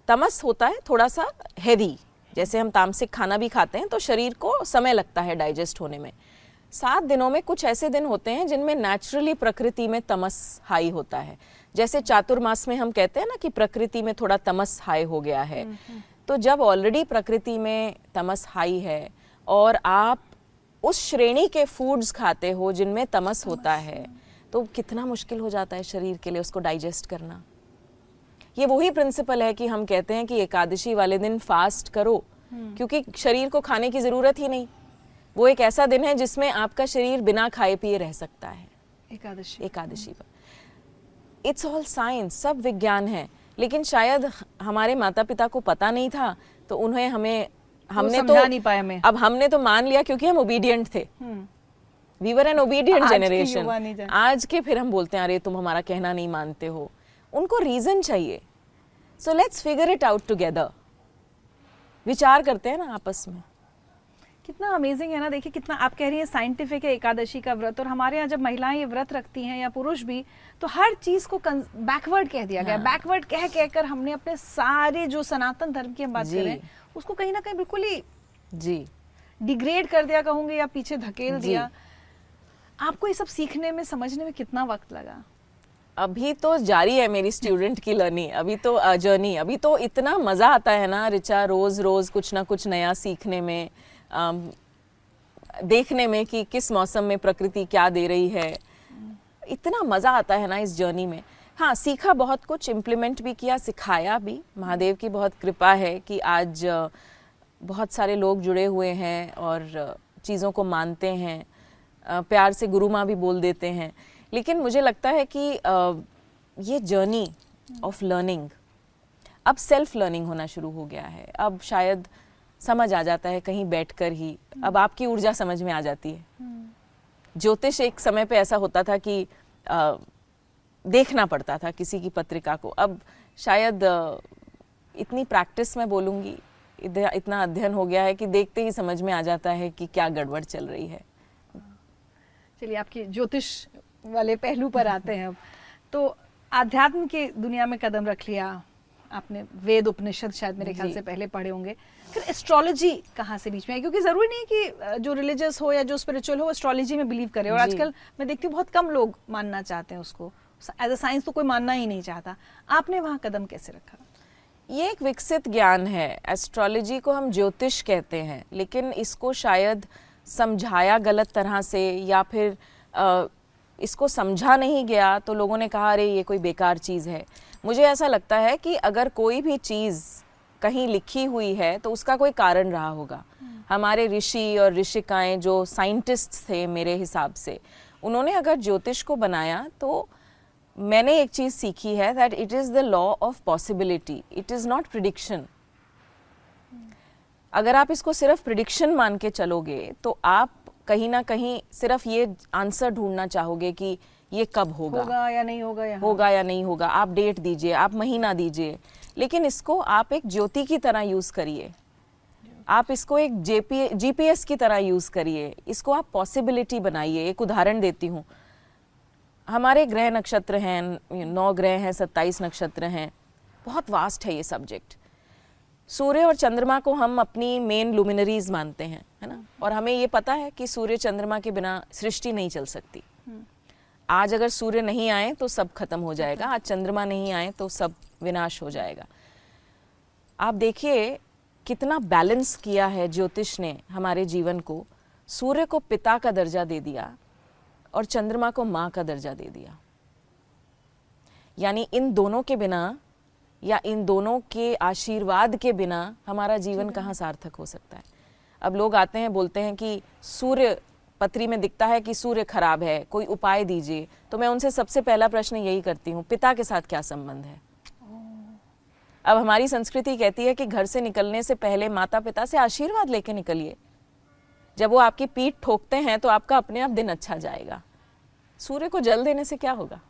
तमस होता है थोड़ा सा हैवी जैसे हम तामसिक खाना भी खाते हैं तो शरीर को समय लगता है डाइजेस्ट होने में। सात दिनों में कुछ ऐसे दिन होते हैं जिनमें नेचुरली प्रकृति में तमस हाई होता है। जैसे चातुर्मास में हम कहते हैं ना कि प्रकृति में थोड़ा तमस हाई हो गया है। तो जब ऑलरेडी प्रकृति में तमस हाई है और आप उस श्रेणी के फूड्स खाते हो जिनमें तमस होता है तो कितना मुश्किल हो जाता है शरीर के लिए उसको डाइजेस्ट करना। ये वही प्रिंसिपल है कि हम कहते हैं कि एकादशी वाले दिन फास्ट करो हम्म। क्योंकि शरीर को खाने की ज़रूरत ही नहीं। वो एक ऐसा दिन है जिसमें आपका शरीर बिना खाए पिए रह सकता है। एकादशी। एकादशी पर। इट्स ऑल साइंस सब विज्ञान है। लेकिन शायद हमारे माता पिता को पता नहीं था तो उन्हें हमें हमने तो नहीं पाया अब हमने तो मान लिया क्योंकि हम ओबीडियंट थे। We were an obedient generation आज के फिर हम बोलते हैं अरे तुम हमारा कहना नहीं मानते हो। उनको रीजन चाहिए। So let's figure it out together विचार करते हैं ना आपस में। कितना अमेजिंग है ना देखिए कितना आप कह रही हैं साइंटिफिक है एकादशी का व्रत और हमारे यहाँ जब महिलाएँ ये व्रत रखती हैं या पुरुष भी तो हर चीज़ को बैकवर्ड कह दिया गया। बैकवर्ड हाँ। कह कहकर हमने अपने सारे जो सनातन धर्म की हम बात करें उसको कहीं ना कहीं बिल्कुल ही जी। डिग्रेड कर दिया कहूँगे या पीछे धकेल दिया। आपको ये सब सीखने में, समझने में कितना वक्त लगा? अभी तो जारी है मेरी स्टूडेंट की लर्निंग अभी तो जर्नी अभी तो इतना मज़ा आता है ना, रिचा, रोज़ रोज़ कुछ ना कुछ नया सीखने में देखने में कि किस मौसम में प्रकृति क्या दे रही है। इतना मज़ा आता है ना इस जर्नी में। हाँ सीखा बहुत कुछ इम्प्लीमेंट भी किया, सिखाया भी। महादेव की बहुत कृपा है कि आज बहुत सारे लोग जुड़े हुए हैं और चीज़ों को मानते हैं। प्यार से गुरु माँ भी बोल देते हैं। लेकिन मुझे लगता है कि ये जर्नी ऑफ़ लर्निंग अब सेल्फ लर्निंग होना शुरू हो गया है। अब शायद समझ आ जाता है कहीं बैठकर ही। अब आपकी ऊर्जा समझ में आ जाती है। ज्योतिष एक समय पे ऐसा होता था कि अ, देखना पड़ता था किसी की पत्रिका को। अब शायद इतनी प्रैक्टिस में बोलूँगी इतना अध्ययन हो गया है कि देखते ही समझ में आ जाता है कि क्या गड़बड़ चल रही है। चलिए आपकी ज्योतिष वाले पहलू पर आते हैं अब। तो आध्यात्म की दुनिया में कदम रख लिया आपने वेद उपनिषद शायद मेरे ख्याल से पहले पढ़े होंगे। फिर एस्ट्रोलॉजी कहाँ से बीच में आई? क्योंकि ज़रूरी नहीं कि जो रिलीजियस हो या जो स्पिरिचुअल हो एस्ट्रोलॉजी में बिलीव करे। और आजकल मैं देखती हूँ बहुत कम लोग मानना चाहते हैं उसको। एज अ साइंस तो कोई मानना ही नहीं चाहता। आपने वहाँ कदम कैसे रखा? ये एक विकसित ज्ञान है। एस्ट्रोलॉजी को हम ज्योतिष कहते हैं लेकिन इसको शायद समझाया गलत तरह से या फिर अ, इसको समझा नहीं गया तो लोगों ने कहा अरे ये कोई बेकार चीज़ है। मुझे ऐसा लगता है कि अगर कोई भी चीज़ कहीं लिखी हुई है तो उसका कोई कारण रहा होगा। हमारे ऋषि और ऋषिकाएँ जो साइंटिस्ट थे मेरे हिसाब से उन्होंने अगर ज्योतिष को बनाया तो मैंने एक चीज़ सीखी है that it is the law of possibility it is not prediction अगर आप इसको सिर्फ़ प्रिडिक्शन मान के चलोगे तो आप कहीं ना कहीं सिर्फ़ ये आंसर ढूंढना चाहोगे कि ये कब होगा। होगा या नहीं होगा यहाँ? होगा या नहीं होगा। आप डेट दीजिए आप महीना दीजिए। लेकिन इसको आप एक ज्योति की तरह यूज़ करिए। आप इसको एक जेपी जीपीएस की तरह यूज़ करिए। इसको आप पॉसिबिलिटी बनाइए। एक उदाहरण देती हूँ। हमारे ग्रह नक्षत्र हैं नौ ग्रह हैं सत्ताईस नक्षत्र हैं। बहुत वास्ट है ये सब्जेक्ट सूर्य और चंद्रमा को हम अपनी मेन लुमिनरीज मानते हैं है ना? और हमें ये पता है कि सूर्य चंद्रमा के बिना सृष्टि नहीं चल सकती। आज अगर सूर्य नहीं आए तो सब खत्म हो जाएगा आज चंद्रमा नहीं आए तो सब विनाश हो जाएगा। आप देखिए कितना बैलेंस किया है ज्योतिष ने हमारे जीवन को। सूर्य को पिता का दर्जा दे दिया और चंद्रमा को माँ का दर्जा दे दिया। यानी इन दोनों के बिना या इन दोनों के आशीर्वाद के बिना हमारा जीवन कहाँ सार्थक हो सकता है? अब लोग आते हैं बोलते हैं कि सूर्य पत्री में दिखता है कि सूर्य खराब है कोई उपाय दीजिए। तो मैं उनसे सबसे पहला प्रश्न यही करती हूँ पिता के साथ क्या संबंध है? अब हमारी संस्कृति कहती है कि घर से निकलने से पहले माता पिता से आशीर्वाद लेके निकलिए। जब वो आपकी पीठ ठोकते हैं तो आपका अपने आप दिन अच्छा जाएगा। सूर्य को जल देने से क्या होगा?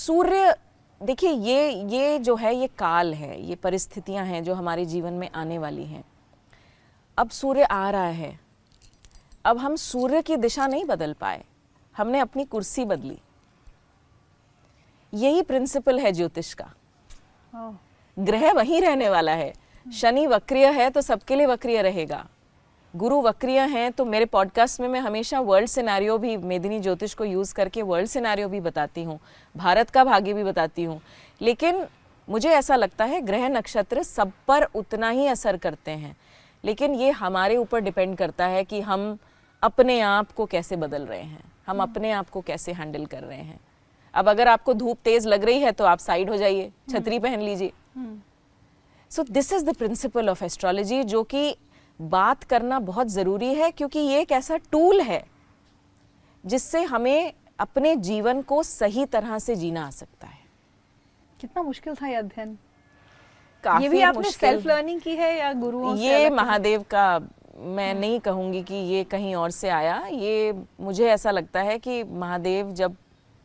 सूर्य देखिए ये ये जो है ये काल है ये परिस्थितियाँ हैं जो हमारे जीवन में आने वाली हैं। अब सूर्य आ रहा है। अब हम सूर्य की दिशा नहीं बदल पाए। हमने अपनी कुर्सी बदली। यही प्रिंसिपल है ज्योतिष का। ग्रह वहीं रहने वाला है। शनि वक्रिय है तो सबके लिए वक्रिय रहेगा। गुरु वक्रिय हैं तो मेरे पॉडकास्ट में मैं हमेशा वर्ल्ड सिनारियो भी मेदिनी ज्योतिष को यूज़ करके वर्ल्ड सिनारियो भी बताती हूँ भारत का भाग्य भी बताती हूँ। लेकिन मुझे ऐसा लगता है ग्रह नक्षत्र सब पर उतना ही असर करते हैं। लेकिन ये हमारे ऊपर डिपेंड करता है कि हम अपने आप को कैसे बदल रहे हैं हम अपने आप को कैसे हैंडल कर रहे हैं। अब अगर आपको धूप तेज लग रही है तो आप साइड हो जाइए छतरी पहन लीजिए। So this is the principle of astrology जो कि बात करना बहुत ज़रूरी है क्योंकि ये एक ऐसा टूल है जिससे हमें अपने जीवन को सही तरह से जीना आ सकता है। कितना मुश्किल था ये अध्ययन। काफ़ी ये भी आपने सेल्फ लर्निंग की है या गुरुओं से ये महादेव का मैं नहीं कहूँगी कि ये कहीं और से आया। ये मुझे ऐसा लगता है कि महादेव जब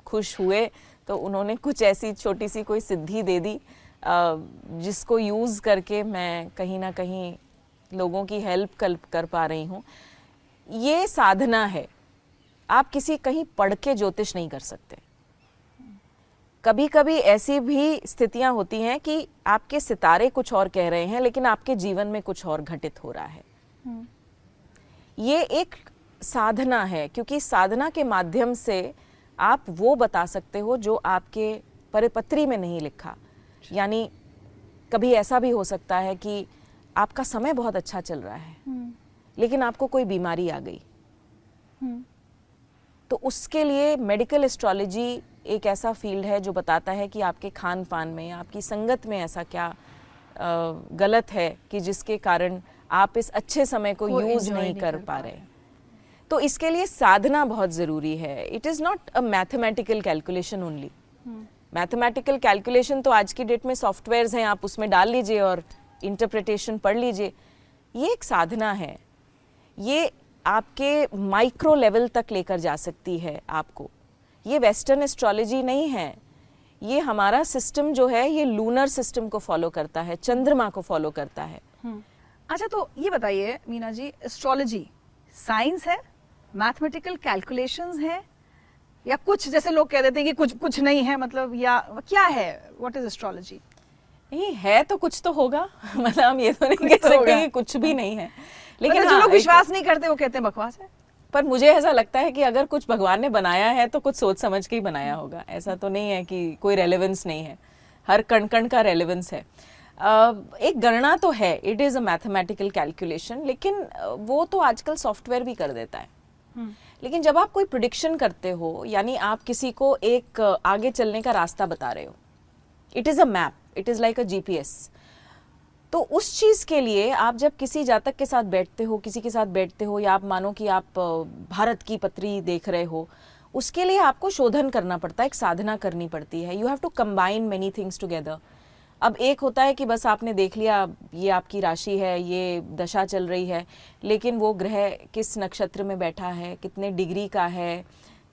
खुश हुए तो उन्होंने कुछ ऐसी छोटी सी कोई सिद्धि दे दी जिसको यूज़ करके मैं कहीं ना कहीं लोगों की हेल्प कर कर पा रही हूँ। ये साधना है। आप किसी कहीं पढ़ के ज्योतिष नहीं कर सकते। कभी कभी ऐसी भी स्थितियाँ होती हैं कि आपके सितारे कुछ और कह रहे हैं लेकिन आपके जीवन में कुछ और घटित हो रहा है। ये एक साधना है क्योंकि साधना के माध्यम से आप वो बता सकते हो जो आपके परिपत्री में नहीं लिखा। यानी कभी ऐसा भी हो सकता है कि आपका समय बहुत अच्छा चल रहा है। हम्म, लेकिन आपको कोई बीमारी आ गई। हम्म, तो उसके लिए मेडिकल एस्ट्रोलॉजी एक ऐसा फ़ील्ड है जो बताता है कि आपके खान पान में आपकी संगत में ऐसा क्या गलत है कि जिसके कारण आप इस अच्छे समय को यूज़ नहीं नहीं कर पा रहे। तो इसके लिए साधना बहुत ज़रूरी है। It is not a mathematical calculation only mathematical calculation तो आज की डेट में सॉफ्टवेयर्स हैं आप उसमें डाल लीजिए और इंटरप्रिटेशन पढ़ लीजिए। ये एक साधना है। ये आपके माइक्रो लेवल तक लेकर जा सकती है आपको। ये वेस्टर्न एस्ट्रोलॉजी नहीं है। ये हमारा सिस्टम जो है, ये लूनर सिस्टम को फॉलो करता है, चंद्रमा को फॉलो करता है। अच्छा तो ये बताइए मीना जी एस्ट्रोलॉजी साइंस है मैथमेटिकल कैलकुलेशंस है, या कुछ जैसे लोग कह देते हैं कि कुछ कुछ नहीं है मतलब या क्या है? व्हाट इज़ एस्ट्रोलॉजी नहीं है तो कुछ तो होगा। मतलब हम ये तो नहीं कह तो सकते कि कुछ भी नहीं है। लेकिन जो हाँ, लोग विश्वास नहीं करते वो कहते हैं बकवास है। पर मुझे ऐसा लगता है कि अगर कुछ भगवान ने बनाया है तो कुछ सोच समझ के ही बनाया होगा। ऐसा तो नहीं है कि कोई रेलेवेंस नहीं है। हर कण कण का रेलेवेंस है। एक गणना तो है। It is a mathematical calculation लेकिन वो तो आजकल सॉफ्टवेयर भी कर देता है। लेकिन जब आप कोई प्रिडिक्शन करते हो यानी आप किसी को एक आगे चलने का रास्ता बता रहे हो it is a map it is like a GPS तो उस चीज़ के लिए आप जब किसी जातक के साथ बैठते हो किसी के साथ बैठते हो या आप मानो कि आप भारत की पत्री देख रहे हो उसके लिए आपको शोधन करना पड़ता है एक साधना करनी पड़ती है। You have to combine many things together अब एक होता है कि बस आपने देख लिया ये आपकी राशि है ये दशा चल रही है लेकिन वो ग्रह किस नक्षत्र में बैठा है कितने डिग्री का है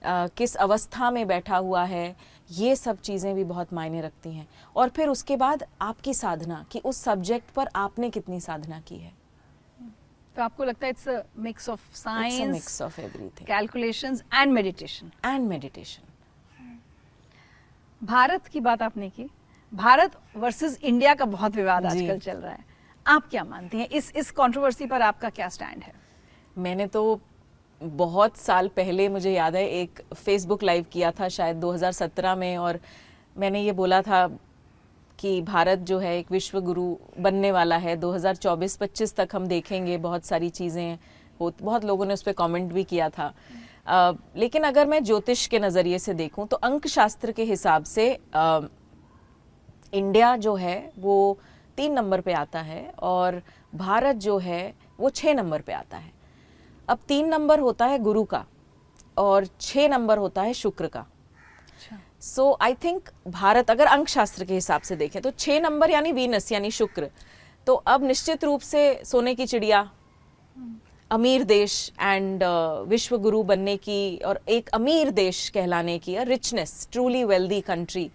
अ, किस अवस्था में बैठा हुआ है ये सब चीज़ें भी बहुत मायने रखती हैं। और फिर उसके बाद आपकी साधना कि उस सब्जेक्ट पर आपने कितनी साधना की है। तो आपको लगता है it's a mix of science mix of everything calculations and meditation and meditation Bharat की बात आपने की। भारत वर्सेस इंडिया का बहुत विवाद आजकल चल रहा है। आप क्या मानती हैं? इस इस कंट्रोवर्सी पर आपका क्या स्टैंड है? मैंने तो बहुत साल पहले मुझे याद है एक फेसबुक लाइव किया था शायद 2017 में और मैंने ये बोला था कि भारत जो है एक विश्व गुरु बनने वाला है। 2024-25 तक हम देखेंगे बहुत सारी चीज़ें हो बहुत लोगों ने उस पर कॉमेंट भी किया था। अ, लेकिन अगर मैं ज्योतिष के नज़रिए से देखूँ तो अंक शास्त्र के हिसाब से अ, इंडिया जो है वो तीन नंबर पे आता है और भारत जो है वो छः नंबर पे आता है। अब तीन नंबर होता है गुरु का और छः नंबर होता है शुक्र का। सो आई थिंक भारत अगर अंक शास्त्र के हिसाब से देखें तो छः नंबर यानी वीनस यानी शुक्र। तो अब निश्चित रूप से सोने की चिड़िया अमीर देश एंड विश्व गुरु बनने की और एक अमीर देश कहलाने की रिचनेस ट्रूली वेल्दी कंट्री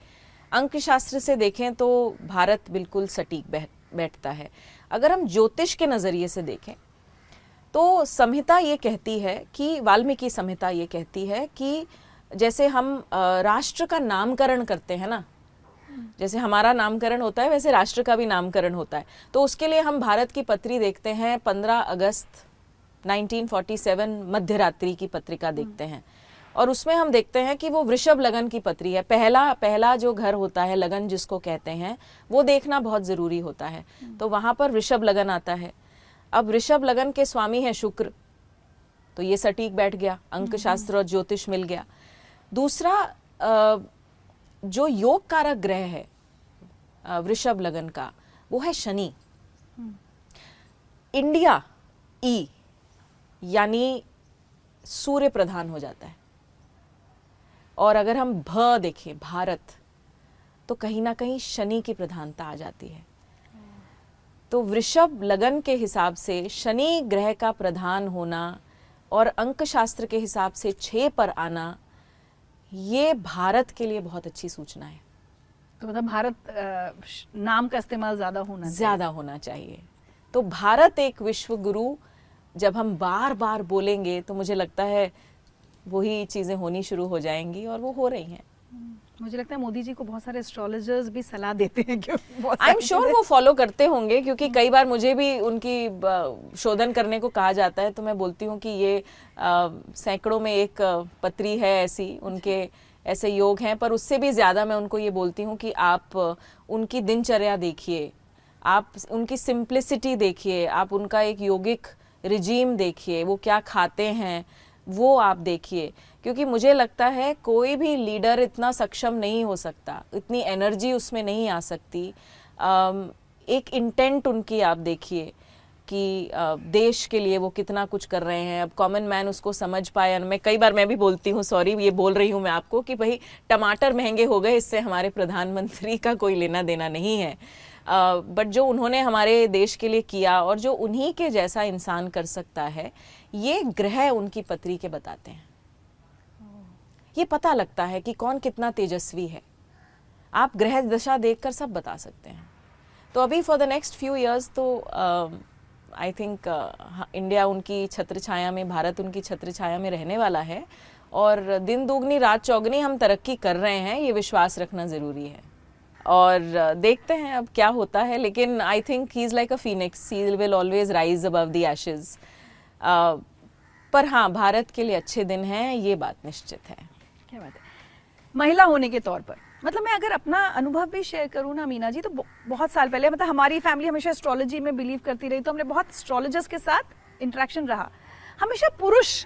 अंक शास्त्र से देखें तो भारत बिल्कुल सटीक बैठता है। अगर हम ज्योतिष के नज़रिए से देखें तो संहिता ये कहती है कि, वाल्मीकि संहिता ये कहती है कि जैसे हम राष्ट्र का नामकरण करते हैं ना, जैसे हमारा नामकरण होता है, वैसे राष्ट्र का भी नामकरण होता है। तो उसके लिए हम भारत की पत्री देखते हैं 15 अगस्त 1947 मध्य रात्रि की पत्रिका देखते हैं। और उसमें हम देखते हैं कि वो वृषभ लगन की पत्री है। पहला पहला जो घर होता है, लगन जिसको कहते हैं, वो देखना बहुत ज़रूरी होता है। तो वहाँ पर वृषभ लगन आता है। अब ऋषभ लगन के स्वामी है शुक्र। तो ये सटीक बैठ गया अंक शास्त्र और ज्योतिष मिल गया। दूसरा जो योग कारक ग्रह है वृषभ लगन का, वो है शनि। इंडिया ई, यानी सूर्य प्रधान हो जाता है। और अगर हम भ देखें, भारत तो कहीं ना कहीं शनि की प्रधानता आ जाती है। तो वृषभ लगन के हिसाब से शनि ग्रह का प्रधान होना और अंक शास्त्र के हिसाब से छः पर आना ये भारत के लिए बहुत अच्छी सूचना है। तो मतलब भारत नाम का इस्तेमाल ज़्यादा होना ज़्यादा होना चाहिए। तो भारत एक विश्व गुरु जब हम बार बार बोलेंगे तो मुझे लगता है वही चीज़ें होनी शुरू हो जाएँगी और वो हो रही हैं। मुझे लगता है मोदी जी को बहुत सारे एस्ट्रोलॉजर्स भी सलाह देते हैं कि आई एम श्योर वो फॉलो करते होंगे क्योंकि कई बार मुझे भी उनकी शोधन करने को कहा जाता है तो मैं बोलती हूँ कि ये सैकड़ों में एक पत्री है ऐसी उनके ऐसे योग हैं पर उससे भी ज़्यादा मैं उनको ये बोलती हूँ कि आप उनकी दिनचर्या देखिए आप उनकी सिंप्लिसिटी देखिए आप उनका एक योगिक रिजीम देखिए वो क्या खाते हैं वो आप देखिए, क्योंकि मुझे लगता है कोई भी लीडर इतना सक्षम नहीं हो सकता, इतनी एनर्जी उसमें नहीं आ सकती। एक इंटेंट उनकी आप देखिए कि देश के लिए वो कितना कुछ कर रहे हैं। अब कॉमन मैन उसको समझ पाए मैं कई बार मैं भी बोलती हूँ सॉरी ये बोल रही हूँ मैं आपको कि भाई, टमाटर महँगे हो गए, इससे हमारे प्रधानमंत्री का कोई लेना देना नहीं है। बट जो उन्होंने हमारे देश के लिए किया, और जो उन्हीं के जैसा इंसान कर सकता है ये ग्रह उनकी पत्री के बताते हैं। ये पता लगता है कि कौन कितना तेजस्वी है। आप ग्रह दशा देखकर सब बता सकते हैं। तो अभी for the next few years तो आई थिंक इंडिया उनकी छत्र छाया में भारत उनकी छत्र छाया में रहने वाला है। और दिन दुगनी रात चौगनी हम तरक्की कर रहे हैं ये विश्वास रखना ज़रूरी है। और uh, देखते हैं अब क्या होता है लेकिन I think he is like a phoenix he will always rise above the ashes पर हाँ भारत के लिए अच्छे दिन हैं ये बात निश्चित है। क्या बात है। महिला होने के तौर पर मतलब मैं अगर अपना अनुभव भी शेयर करूँ ना मीना जी तो बहुत साल पहले मतलब हमारी फैमिली हमेशा एस्ट्रोलॉजी में बिलीव करती रही तो हमने बहुत एस्ट्रोलॉजर्स के साथ इंटरेक्शन रहा। हमेशा पुरुष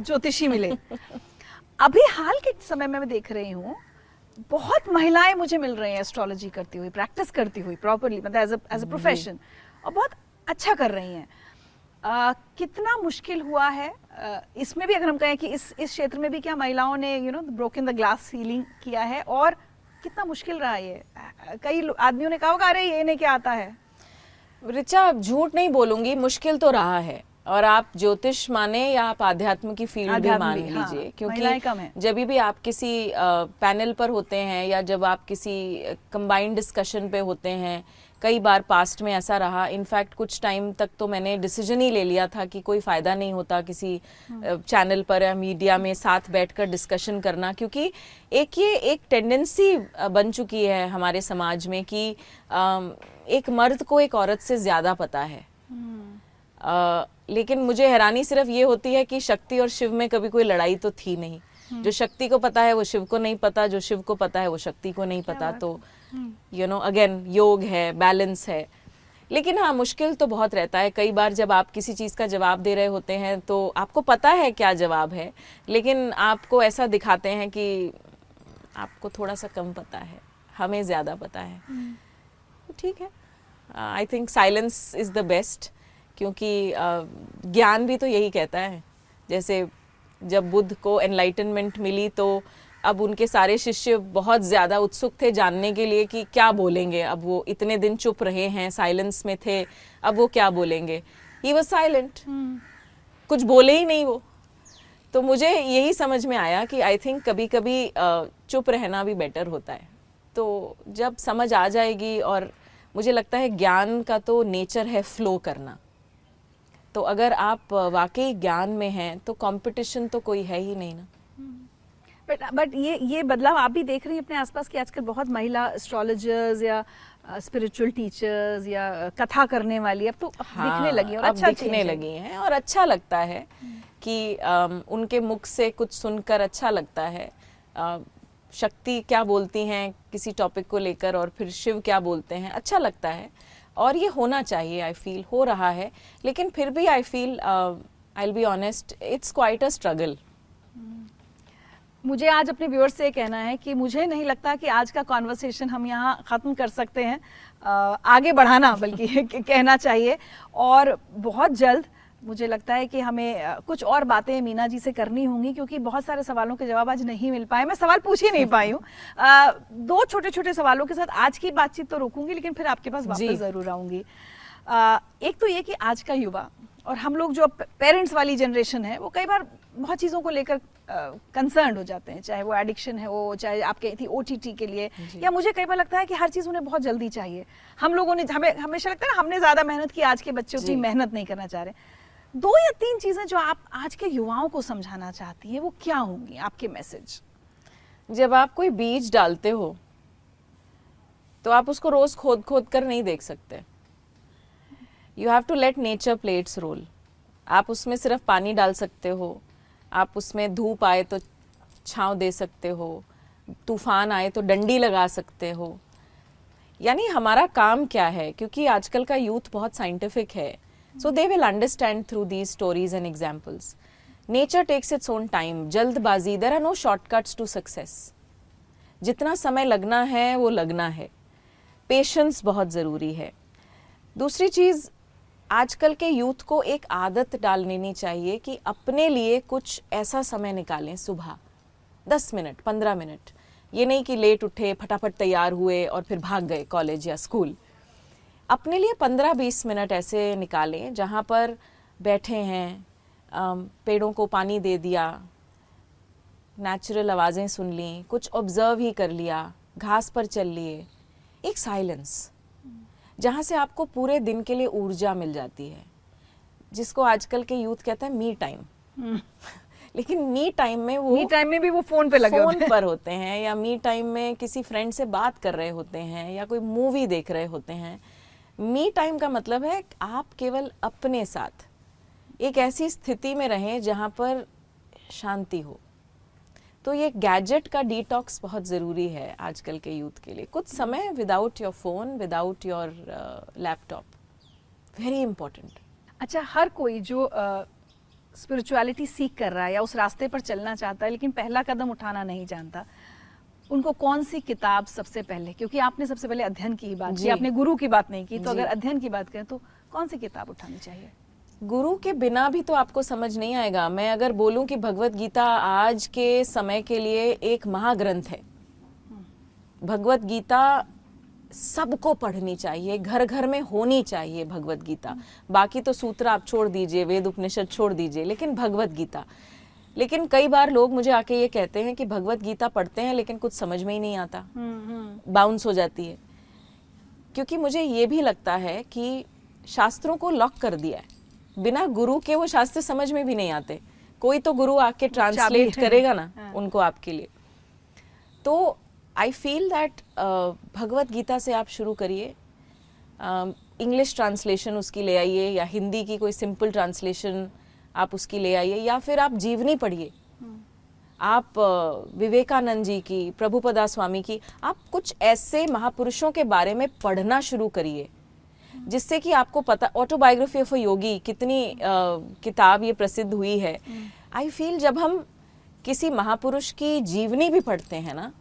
ज्योतिषी मिले। अभी हाल के समय में मैं देख रही हूँ बहुत महिलाएँ मुझे मिल रही हैं एस्ट्रोलॉजी करती हुई प्रैक्टिस करती हुई प्रॉपरली मतलब एज एज अ प्रोफेशन और बहुत अच्छा कर रही हैं। आ, कितना मुश्किल हुआ है? इसमें भी अगर हम कहें कि इस इस क्षेत्र में भी क्या महिलाओं ने you know broken the glass ceiling किया है? और कितना मुश्किल रहा ये? कई आदमियों ने कहा होगा अरे ये नहीं क्या आता है? रिचा झूठ नहीं बोलूँगी मुश्किल तो रहा है। और आप ज्योतिष माने या आप आध्यात्म की फ़ील्ड भी मान लीजिए हाँ, क्योंकि जब भी आप किसी पैनल पर होते हैं या जब आप किसी कंबाइंड डिस्कशन पे होते हैं कई बार पास्ट में ऐसा रहा। इनफैक्ट कुछ टाइम तक तो मैंने डिसीज़न ही ले लिया था कि कोई फ़ायदा नहीं होता किसी चैनल पर या मीडिया में साथ बैठकर डिस्कशन करना क्योंकि एक ये एक टेंडेंसी बन चुकी है हमारे समाज में कि एक मर्द को एक औरत से ज़्यादा पता है। आ, लेकिन मुझे हैरानी सिर्फ़ ये होती है कि शक्ति और शिव में कभी कोई लड़ाई तो थी नहीं। जो शक्ति को पता है वो शिव को नहीं पता जो शिव को पता है वो शक्ति को नहीं पता। तो यू नो अगेन योग है बैलेंस है। लेकिन हाँ मुश्किल तो बहुत रहता है। कई बार जब आप किसी चीज़ का जवाब दे रहे होते हैं तो आपको पता है क्या जवाब है लेकिन आपको ऐसा दिखाते हैं कि आपको थोड़ा सा कम पता है हमें ज़्यादा पता है। तो ठीक है। I think silence is the best क्योंकि ज्ञान भी तो यही कहता है। जैसे जब बुद्ध को एनलाइटनमेंट मिली तो अब उनके सारे शिष्य बहुत ज़्यादा उत्सुक थे जानने के लिए कि क्या बोलेंगे। अब वो इतने दिन चुप रहे हैं साइलेंस में थे अब वो क्या बोलेंगे? ही वॉज़ साइलेंट कुछ बोले ही नहीं वो। तो मुझे यही समझ में आया कि आई थिंक कभी कभी चुप रहना भी बेटर होता है। तो जब समझ आ जाएगी और मुझे लगता है ज्ञान का तो नेचर है फ्लो करना। तो अगर आप वाकई ज्ञान में हैं तो कंपटीशन तो कोई है ही नहीं ना। बट बट ये ये बदलाव आप भी देख रही हैं अपने आसपास कि आजकल बहुत महिला एस्ट्रोलॉजर्स या स्पिरिचुअल टीचर्स या कथा करने वाली अब तो हाँ, दिखने लगी और अच्छा दिखने लगी हैं और अच्छा लगता है कि um, उनके मुख से कुछ सुनकर अच्छा लगता है। uh, शक्ति क्या बोलती हैं किसी टॉपिक को लेकर और फिर शिव क्या बोलते हैं अच्छा लगता है। और ये होना चाहिए आई फील हो रहा है। लेकिन फिर भी I feel I be honest it's quite a struggle मुझे आज अपने व्यूअर्स से कहना है कि मुझे नहीं लगता कि आज का कॉन्वर्सेशन हम यहाँ ख़त्म कर सकते हैं। आगे बढ़ाना बल्कि कहना चाहिए। और बहुत जल्द मुझे लगता है कि हमें कुछ और बातें मीना जी से करनी होंगी क्योंकि बहुत सारे सवालों के जवाब आज नहीं मिल पाए। मैं सवाल पूछ ही नहीं पाई हूँ। दो छोटे छोटे सवालों के साथ आज की बातचीत तो रोकूँगी लेकिन फिर आपके पास वापस ज़रूर आऊँगी। एक तो ये कि आज का युवा और हम लोग जो पेरेंट्स वाली जनरेशन है वो कई बार बहुत चीज़ों को लेकर कंसर्न हो जाते हैं चाहे वो एडिक्शन है वो चाहे आपके थी ओ के लिए। या मुझे कई बार लगता है कि हर चीज़ उन्हें बहुत जल्दी चाहिए। हम लोगों ने हमें हमेशा लगता है ना हमने ज़्यादा मेहनत की आज के बच्चों की मेहनत नहीं करना चाह रहे। दो या तीन चीज़ें जो आप आज के युवाओं को समझाना चाहती हैं, वो क्या होंगी आपके मैसेज जब आप कोई बीज डालते हो तो आप उसको रोज खोद खोद कर नहीं देख सकते। You have to let nature play its role आप उसमें सिर्फ़ पानी डाल सकते हो, आप उसमें धूप आए तो छाँव दे सकते हो, तूफ़ान आए तो डंडी लगा सकते हो। यानी हमारा काम क्या है? क्योंकि आजकल का यूथ बहुत साइंटिफिक है। So they will understand through these stories and examples nature takes its own time जल्दबाजी there are no shortcuts to success जितना समय लगना है, वो लगना है. पेशेंस बहुत ज़रूरी है. दूसरी चीज़, आजकल के यूथ को एक आदत डाल लेनी चाहिए कि अपने लिए कुछ ऐसा समय निकालें सुबह. दस मिनट, पंद्रह मिनट. ये नहीं कि लेट उठे, फटाफट तैयार हुए और फिर भाग गए कॉलेज या स्कूल अपने लिए पंद्रह बीस मिनट ऐसे निकालें जहाँ पर बैठे हैं पेड़ों को पानी दे दिया नेचुरल आवाज़ें सुन ली कुछ ऑब्ज़र्व ही कर लिया घास पर चल लिए। एक साइलेंस जहाँ से आपको पूरे दिन के लिए ऊर्जा मिल जाती है जिसको आजकल के यूथ कहते हैं मी टाइम लेकिन मी टाइम में वो मी टाइम में भी वो फ़ोन पे लगे फ़ोन होते पर होते हैं या मी टाइम में किसी फ्रेंड से बात कर रहे होते हैं या कोई मूवी देख रहे होते हैं मी टाइम का मतलब है आप केवल अपने साथ। एक ऐसी स्थिति में रहें जहाँ पर शांति हो। तो ये गैजेट का डिटॉक्स बहुत ज़रूरी है आजकल के यूथ के लिए। कुछ समय without your phone without your laptop very important अच्छा हर कोई जो स्पिरिचुअलिटी uh, सीख कर रहा है या उस रास्ते पर चलना चाहता है लेकिन पहला कदम उठाना नहीं जानता उनको कौन सी किताब सबसे पहले? क्योंकि आपने सबसे पहले अध्ययन की ही बात की आपने गुरु की बात नहीं की तो अगर अध्ययन की बात करें तो कौन सी किताब उठानी चाहिए? गुरु के बिना भी तो आपको समझ नहीं आएगा। मैं अगर बोलूँ कि भगवत गीता आज के समय के लिए एक महाग्रंथ है। भगवत गीता सबको पढ़नी चाहिए घर घर में होनी चाहिए भगवत गीता। बाकी तो सूत्र आप छोड़ दीजिए वेद उपनिषद छोड़ दीजिए लेकिन भगवत गीता। लेकिन कई बार लोग मुझे आके ये कहते हैं कि भगवत गीता पढ़ते हैं लेकिन कुछ समझ में ही नहीं आता। बाउंस हो जाती है। क्योंकि मुझे ये भी लगता है कि शास्त्रों को लॉक कर दिया है। बिना गुरु के वो शास्त्र समझ में भी नहीं आते। कोई तो गुरु आके ट्रांसलेट करेगा ना हाँ। उनको आपके लिए। तो I feel that Bhagavad Gita से आप शुरू करिए। इंग्लिश ट्रांसलेशन उसकी ले आइए या हिंदी की कोई सिंपल ट्रांसलेशन आप उसकी ले आइए या फिर आप जीवनी पढ़िए। आप विवेकानंद जी की प्रभुपदा स्वामी की आप कुछ ऐसे महापुरुषों के बारे में पढ़ना शुरू करिए जिससे कि आपको पता ऑटोबायोग्राफी ऑफ़ योगी कितनी अ, किताब ये प्रसिद्ध हुई है। आई फील जब हम किसी महापुरुष की जीवनी भी पढ़ते हैं ना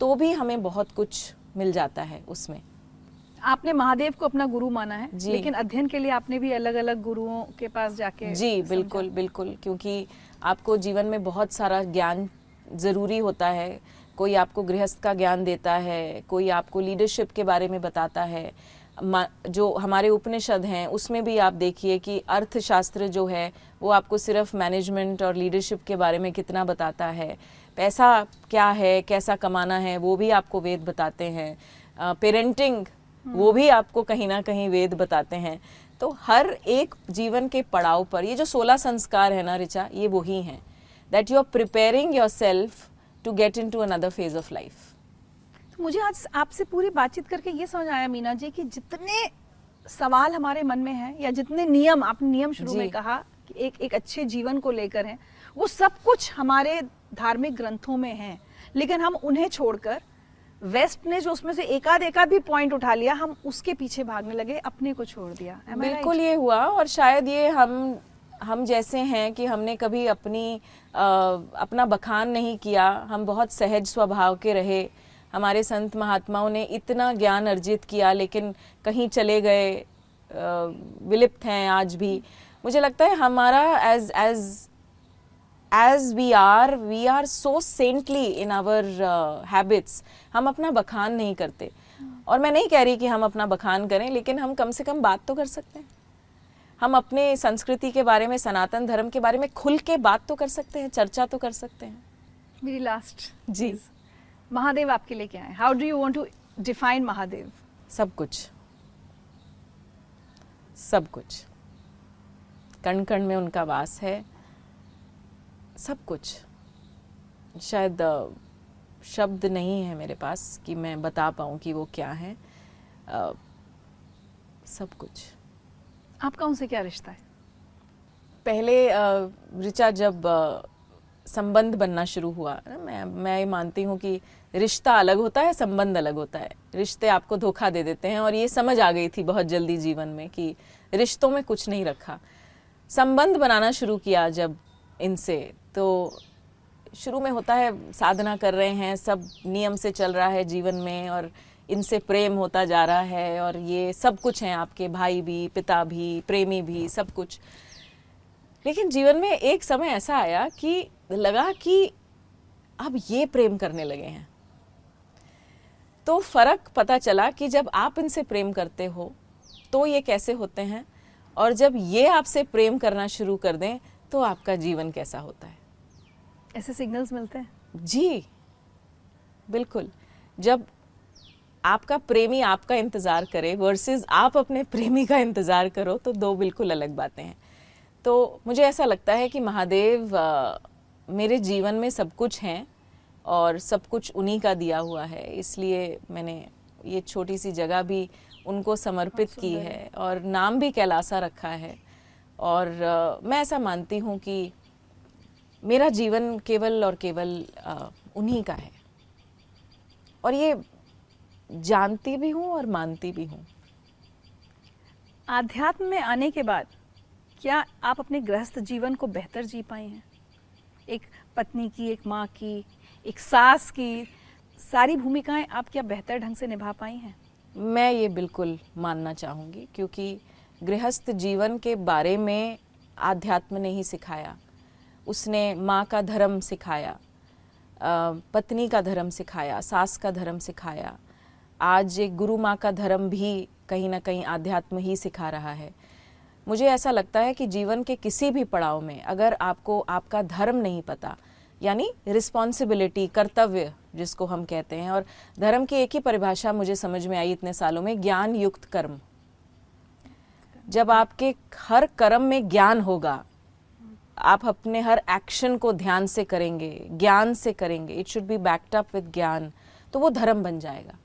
तो भी हमें बहुत कुछ मिल जाता है उसमें। आपने महादेव को अपना गुरु माना है जी। लेकिन अध्ययन के लिए आपने भी अलग अलग गुरुओं के पास जाके जी बिल्कुल बिल्कुल क्योंकि आपको जीवन में बहुत सारा ज्ञान ज़रूरी होता है। कोई आपको गृहस्थ का ज्ञान देता है कोई आपको लीडरशिप के बारे में बताता है। जो हमारे उपनिषद हैं उसमें भी आप देखिए कि अर्थशास्त्र जो है वो आपको सिर्फ़ मैनेजमेंट और लीडरशिप के बारे में कितना बताता है। पैसा क्या है कैसा कमाना है वो भी आपको वेद बताते हैं। पेरेंटिंग वो भी आपको कहीं ना कहीं वेद बताते हैं। तो हर एक जीवन के पड़ाव पर ये जो सोलह संस्कार है ना रिचा ये वही हैं। That you are preparing yourself to get in to another phase of life तो मुझे आज आपसे पूरी बातचीत करके ये समझ आया मीना जी कि जितने सवाल हमारे मन में हैं या जितने नियम आपने नियम शुरू में कहा कि एक एक अच्छे जीवन को लेकर हैं वो सब कुछ हमारे धार्मिक ग्रंथों में हैं। लेकिन हम उन्हें छोड़कर वेस्ट ने जो उसमें से एकाध एकाध भी पॉइंट उठा लिया हम उसके पीछे भागने लगे अपने को छोड़ दिया? बिल्कुल ये हुआ और शायद ये हम हम जैसे हैं कि हमने कभी अपनी अ, अपना बखान नहीं किया हम बहुत सहज स्वभाव के रहे। हमारे संत महात्माओं ने इतना ज्ञान अर्जित किया लेकिन कहीं चले गए विलिप्त हैं आज भी। मुझे लगता है हमारा age age age we are we are so saintly in our habits हम अपना बखान नहीं करते। और मैं नहीं कह रही कि हम अपना बखान करें लेकिन हम कम से कम बात तो कर सकते हैं। हम अपने संस्कृति के बारे में सनातन धर्म के बारे में खुल के बात तो कर सकते हैं चर्चा तो कर सकते हैं। मेरी लास्ट जी। महादेव आपके लिए क्या है? How do you want to define Mahadev? सब कुछ। सब कुछ। कण कण में उनका वास है। सब कुछ। शायद शब्द नहीं है मेरे पास कि मैं बता पाऊँ कि वो क्या है। अ, सब कुछ। आपका उनसे क्या रिश्ता है? पहले ऋचा जब संबंध बनना शुरू हुआ ना मैं मैं ये मानती हूँ कि रिश्ता अलग होता है संबंध अलग होता है। रिश्ते आपको धोखा दे देते हैं और ये समझ आ गई थी बहुत जल्दी जीवन में कि रिश्तों में कुछ नहीं रखा। संबंध बनाना शुरू किया जब इनसे तो शुरू में होता है, साधना कर रहे हैं, सब नियम से चल रहा है जीवन में और इनसे प्रेम होता जा रहा है और ये सब कुछ हैं आपके, भाई भी, पिता भी, प्रेमी भी, सब कुछ। लेकिन जीवन में एक समय ऐसा आया कि लगा कि अब ये प्रेम करने लगे हैं। तो फ़र्क पता चला कि जब आप इनसे प्रेम करते हो तो ये कैसे होते हैं? और जब ये आपसे प्रेम करना शुरू कर दें तो आपका जीवन कैसा होता है? ऐसे सिग्नल्स मिलते हैं। जी। बिल्कुल। जब आपका प्रेमी आपका इंतज़ार करे वर्सेस आप अपने प्रेमी का इंतज़ार करो तो दो बिल्कुल अलग बातें हैं। तो मुझे ऐसा लगता है कि महादेव आ, मेरे जीवन में सब कुछ हैं और सब कुछ उन्हीं का दिया हुआ है। इसलिए मैंने ये छोटी सी जगह भी उनको समर्पित की है और नाम भी कैलासा रखा है। और आ, मैं ऐसा मानती हूँ कि मेरा जीवन केवल और केवल उन्हीं का है। और ये जानती भी हूँ और मानती भी हूँ। आध्यात्म में आने के बाद क्या आप अपने गृहस्थ जीवन को बेहतर जी पाए हैं? एक पत्नी की एक माँ की एक सास की सारी भूमिकाएँ आप क्या बेहतर ढंग से निभा पाई हैं? मैं ये बिल्कुल मानना चाहूँगी क्योंकि गृहस्थ जीवन के बारे में आध्यात्म ने ही सिखाया। उसने माँ का धर्म सिखाया पत्नी का धर्म सिखाया, सास का धर्म सिखाया। आज एक गुरु माँ का धर्म भी कहीं ना कहीं आध्यात्म ही सिखा रहा है। मुझे ऐसा लगता है कि जीवन के किसी भी पड़ाव में अगर आपको आपका धर्म नहीं पता, यानी रिस्पॉन्सिबिलिटी, कर्तव्य जिसको हम कहते हैं, और धर्म की एक ही परिभाषा मुझे समझ में आई इतने सालों में ज्ञान युक्त कर्म। जब आपके हर कर्म में ज्ञान होगा आप अपने हर एक्शन को ध्यान से करेंगे ज्ञान से करेंगे it should be backed up with gyan तो वो धर्म बन जाएगा।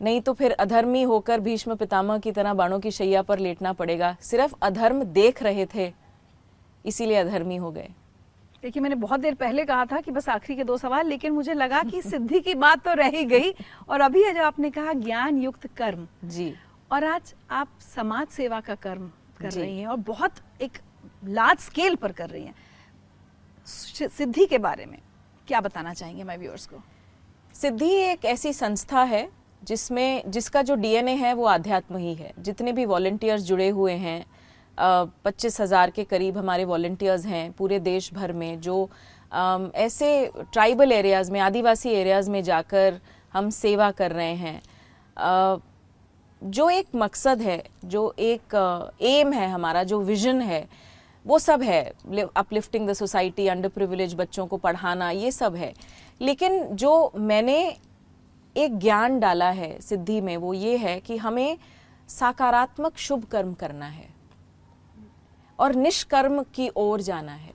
नहीं तो फिर अधर्मी होकर भीष्म पितामह की तरह बाणों की शैया पर लेटना पड़ेगा। सिर्फ़ अधर्म देख रहे थे इसीलिए अधर्मी हो गए। देखिए मैंने बहुत देर पहले कहा था कि बस आखिरी के दो सवाल लेकिन मुझे लगा कि सिद्धि की बात तो रह गई। और अभी जब आपने कहा ज्ञान युक्त कर्म। जी। और आज आप समाज सेवा का कर्म कर रही हैं और बहुत एक लार्ज स्केल पर कर रही हैं। सिद्धि के बारे में क्या बताना चाहेंगे माय व्यूअर्स को? सिद्धि एक ऐसी संस्था है जिसमें जिसका जो डीएनए है वो आध्यात्म ही है। जितने भी वॉल्टियर्स जुड़े हुए हैं पच्चीस हज़ार के करीब हमारे वॉल्टियर्स हैं पूरे देश भर में जो आ, ऐसे ट्राइबल एरियाज़ में आदिवासी एरियाज़ में जाकर हम सेवा कर रहे हैं। आ, जो एक मकसद है, जो एक एम है हमारा, जो विजन है, वो सब है। Uplifting the society under privilege बच्चों को पढ़ाना, ये सब है। लेकिन जो मैंने एक ज्ञान डाला है सिद्धि में, वो ये है कि हमें सकारात्मक शुभ कर्म करना है और निष्कर्म की ओर जाना है।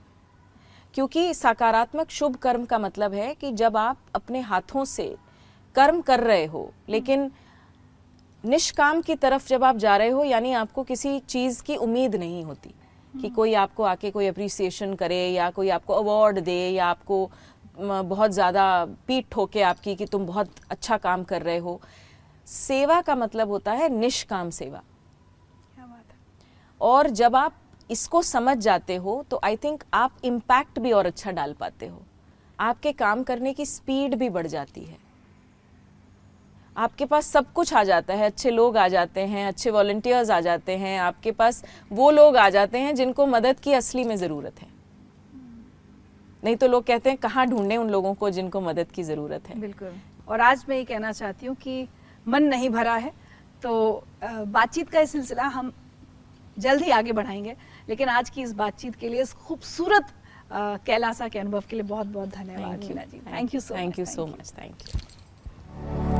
क्योंकि सकारात्मक शुभ कर्म का मतलब है कि जब आप अपने हाथों से कर्म कर रहे हो, लेकिन निष्काम की तरफ़ जब आप जा रहे हो यानी आपको किसी चीज़ की उम्मीद नहीं होती कि कोई आपको आके कोई अप्रिसिएशन करे या कोई आपको अवार्ड दे या आपको बहुत ज़्यादा पीठ ठोके आपकी कि तुम बहुत अच्छा काम कर रहे हो। सेवा का मतलब होता है निष्काम सेवा। क्या बात है। और जब आप इसको समझ जाते हो तो आई थिंक आप इम्पैक्ट भी और अच्छा डाल पाते हो। आपके काम करने की स्पीड भी बढ़ जाती है। आपके पास सब कुछ आ जाता है अच्छे लोग आ जाते हैं अच्छे वॉल्टियर्स आ जाते हैं आपके पास वो लोग आ जाते हैं जिनको मदद की असली में ज़रूरत है। नहीं तो लोग कहते हैं कहाँ ढूंढे उन लोगों को जिनको मदद की ज़रूरत है? बिल्कुल। और आज मैं ये कहना चाहती हूँ कि मन नहीं भरा है तो बातचीत का सिलसिला हम जल्द ही आगे बढ़ाएँगे लेकिन आज की इस बातचीत के लिए इस खूबसूरत कैलासा के अनुभव के लिए बहुत बहुत धन्यवाद thank you so much thank you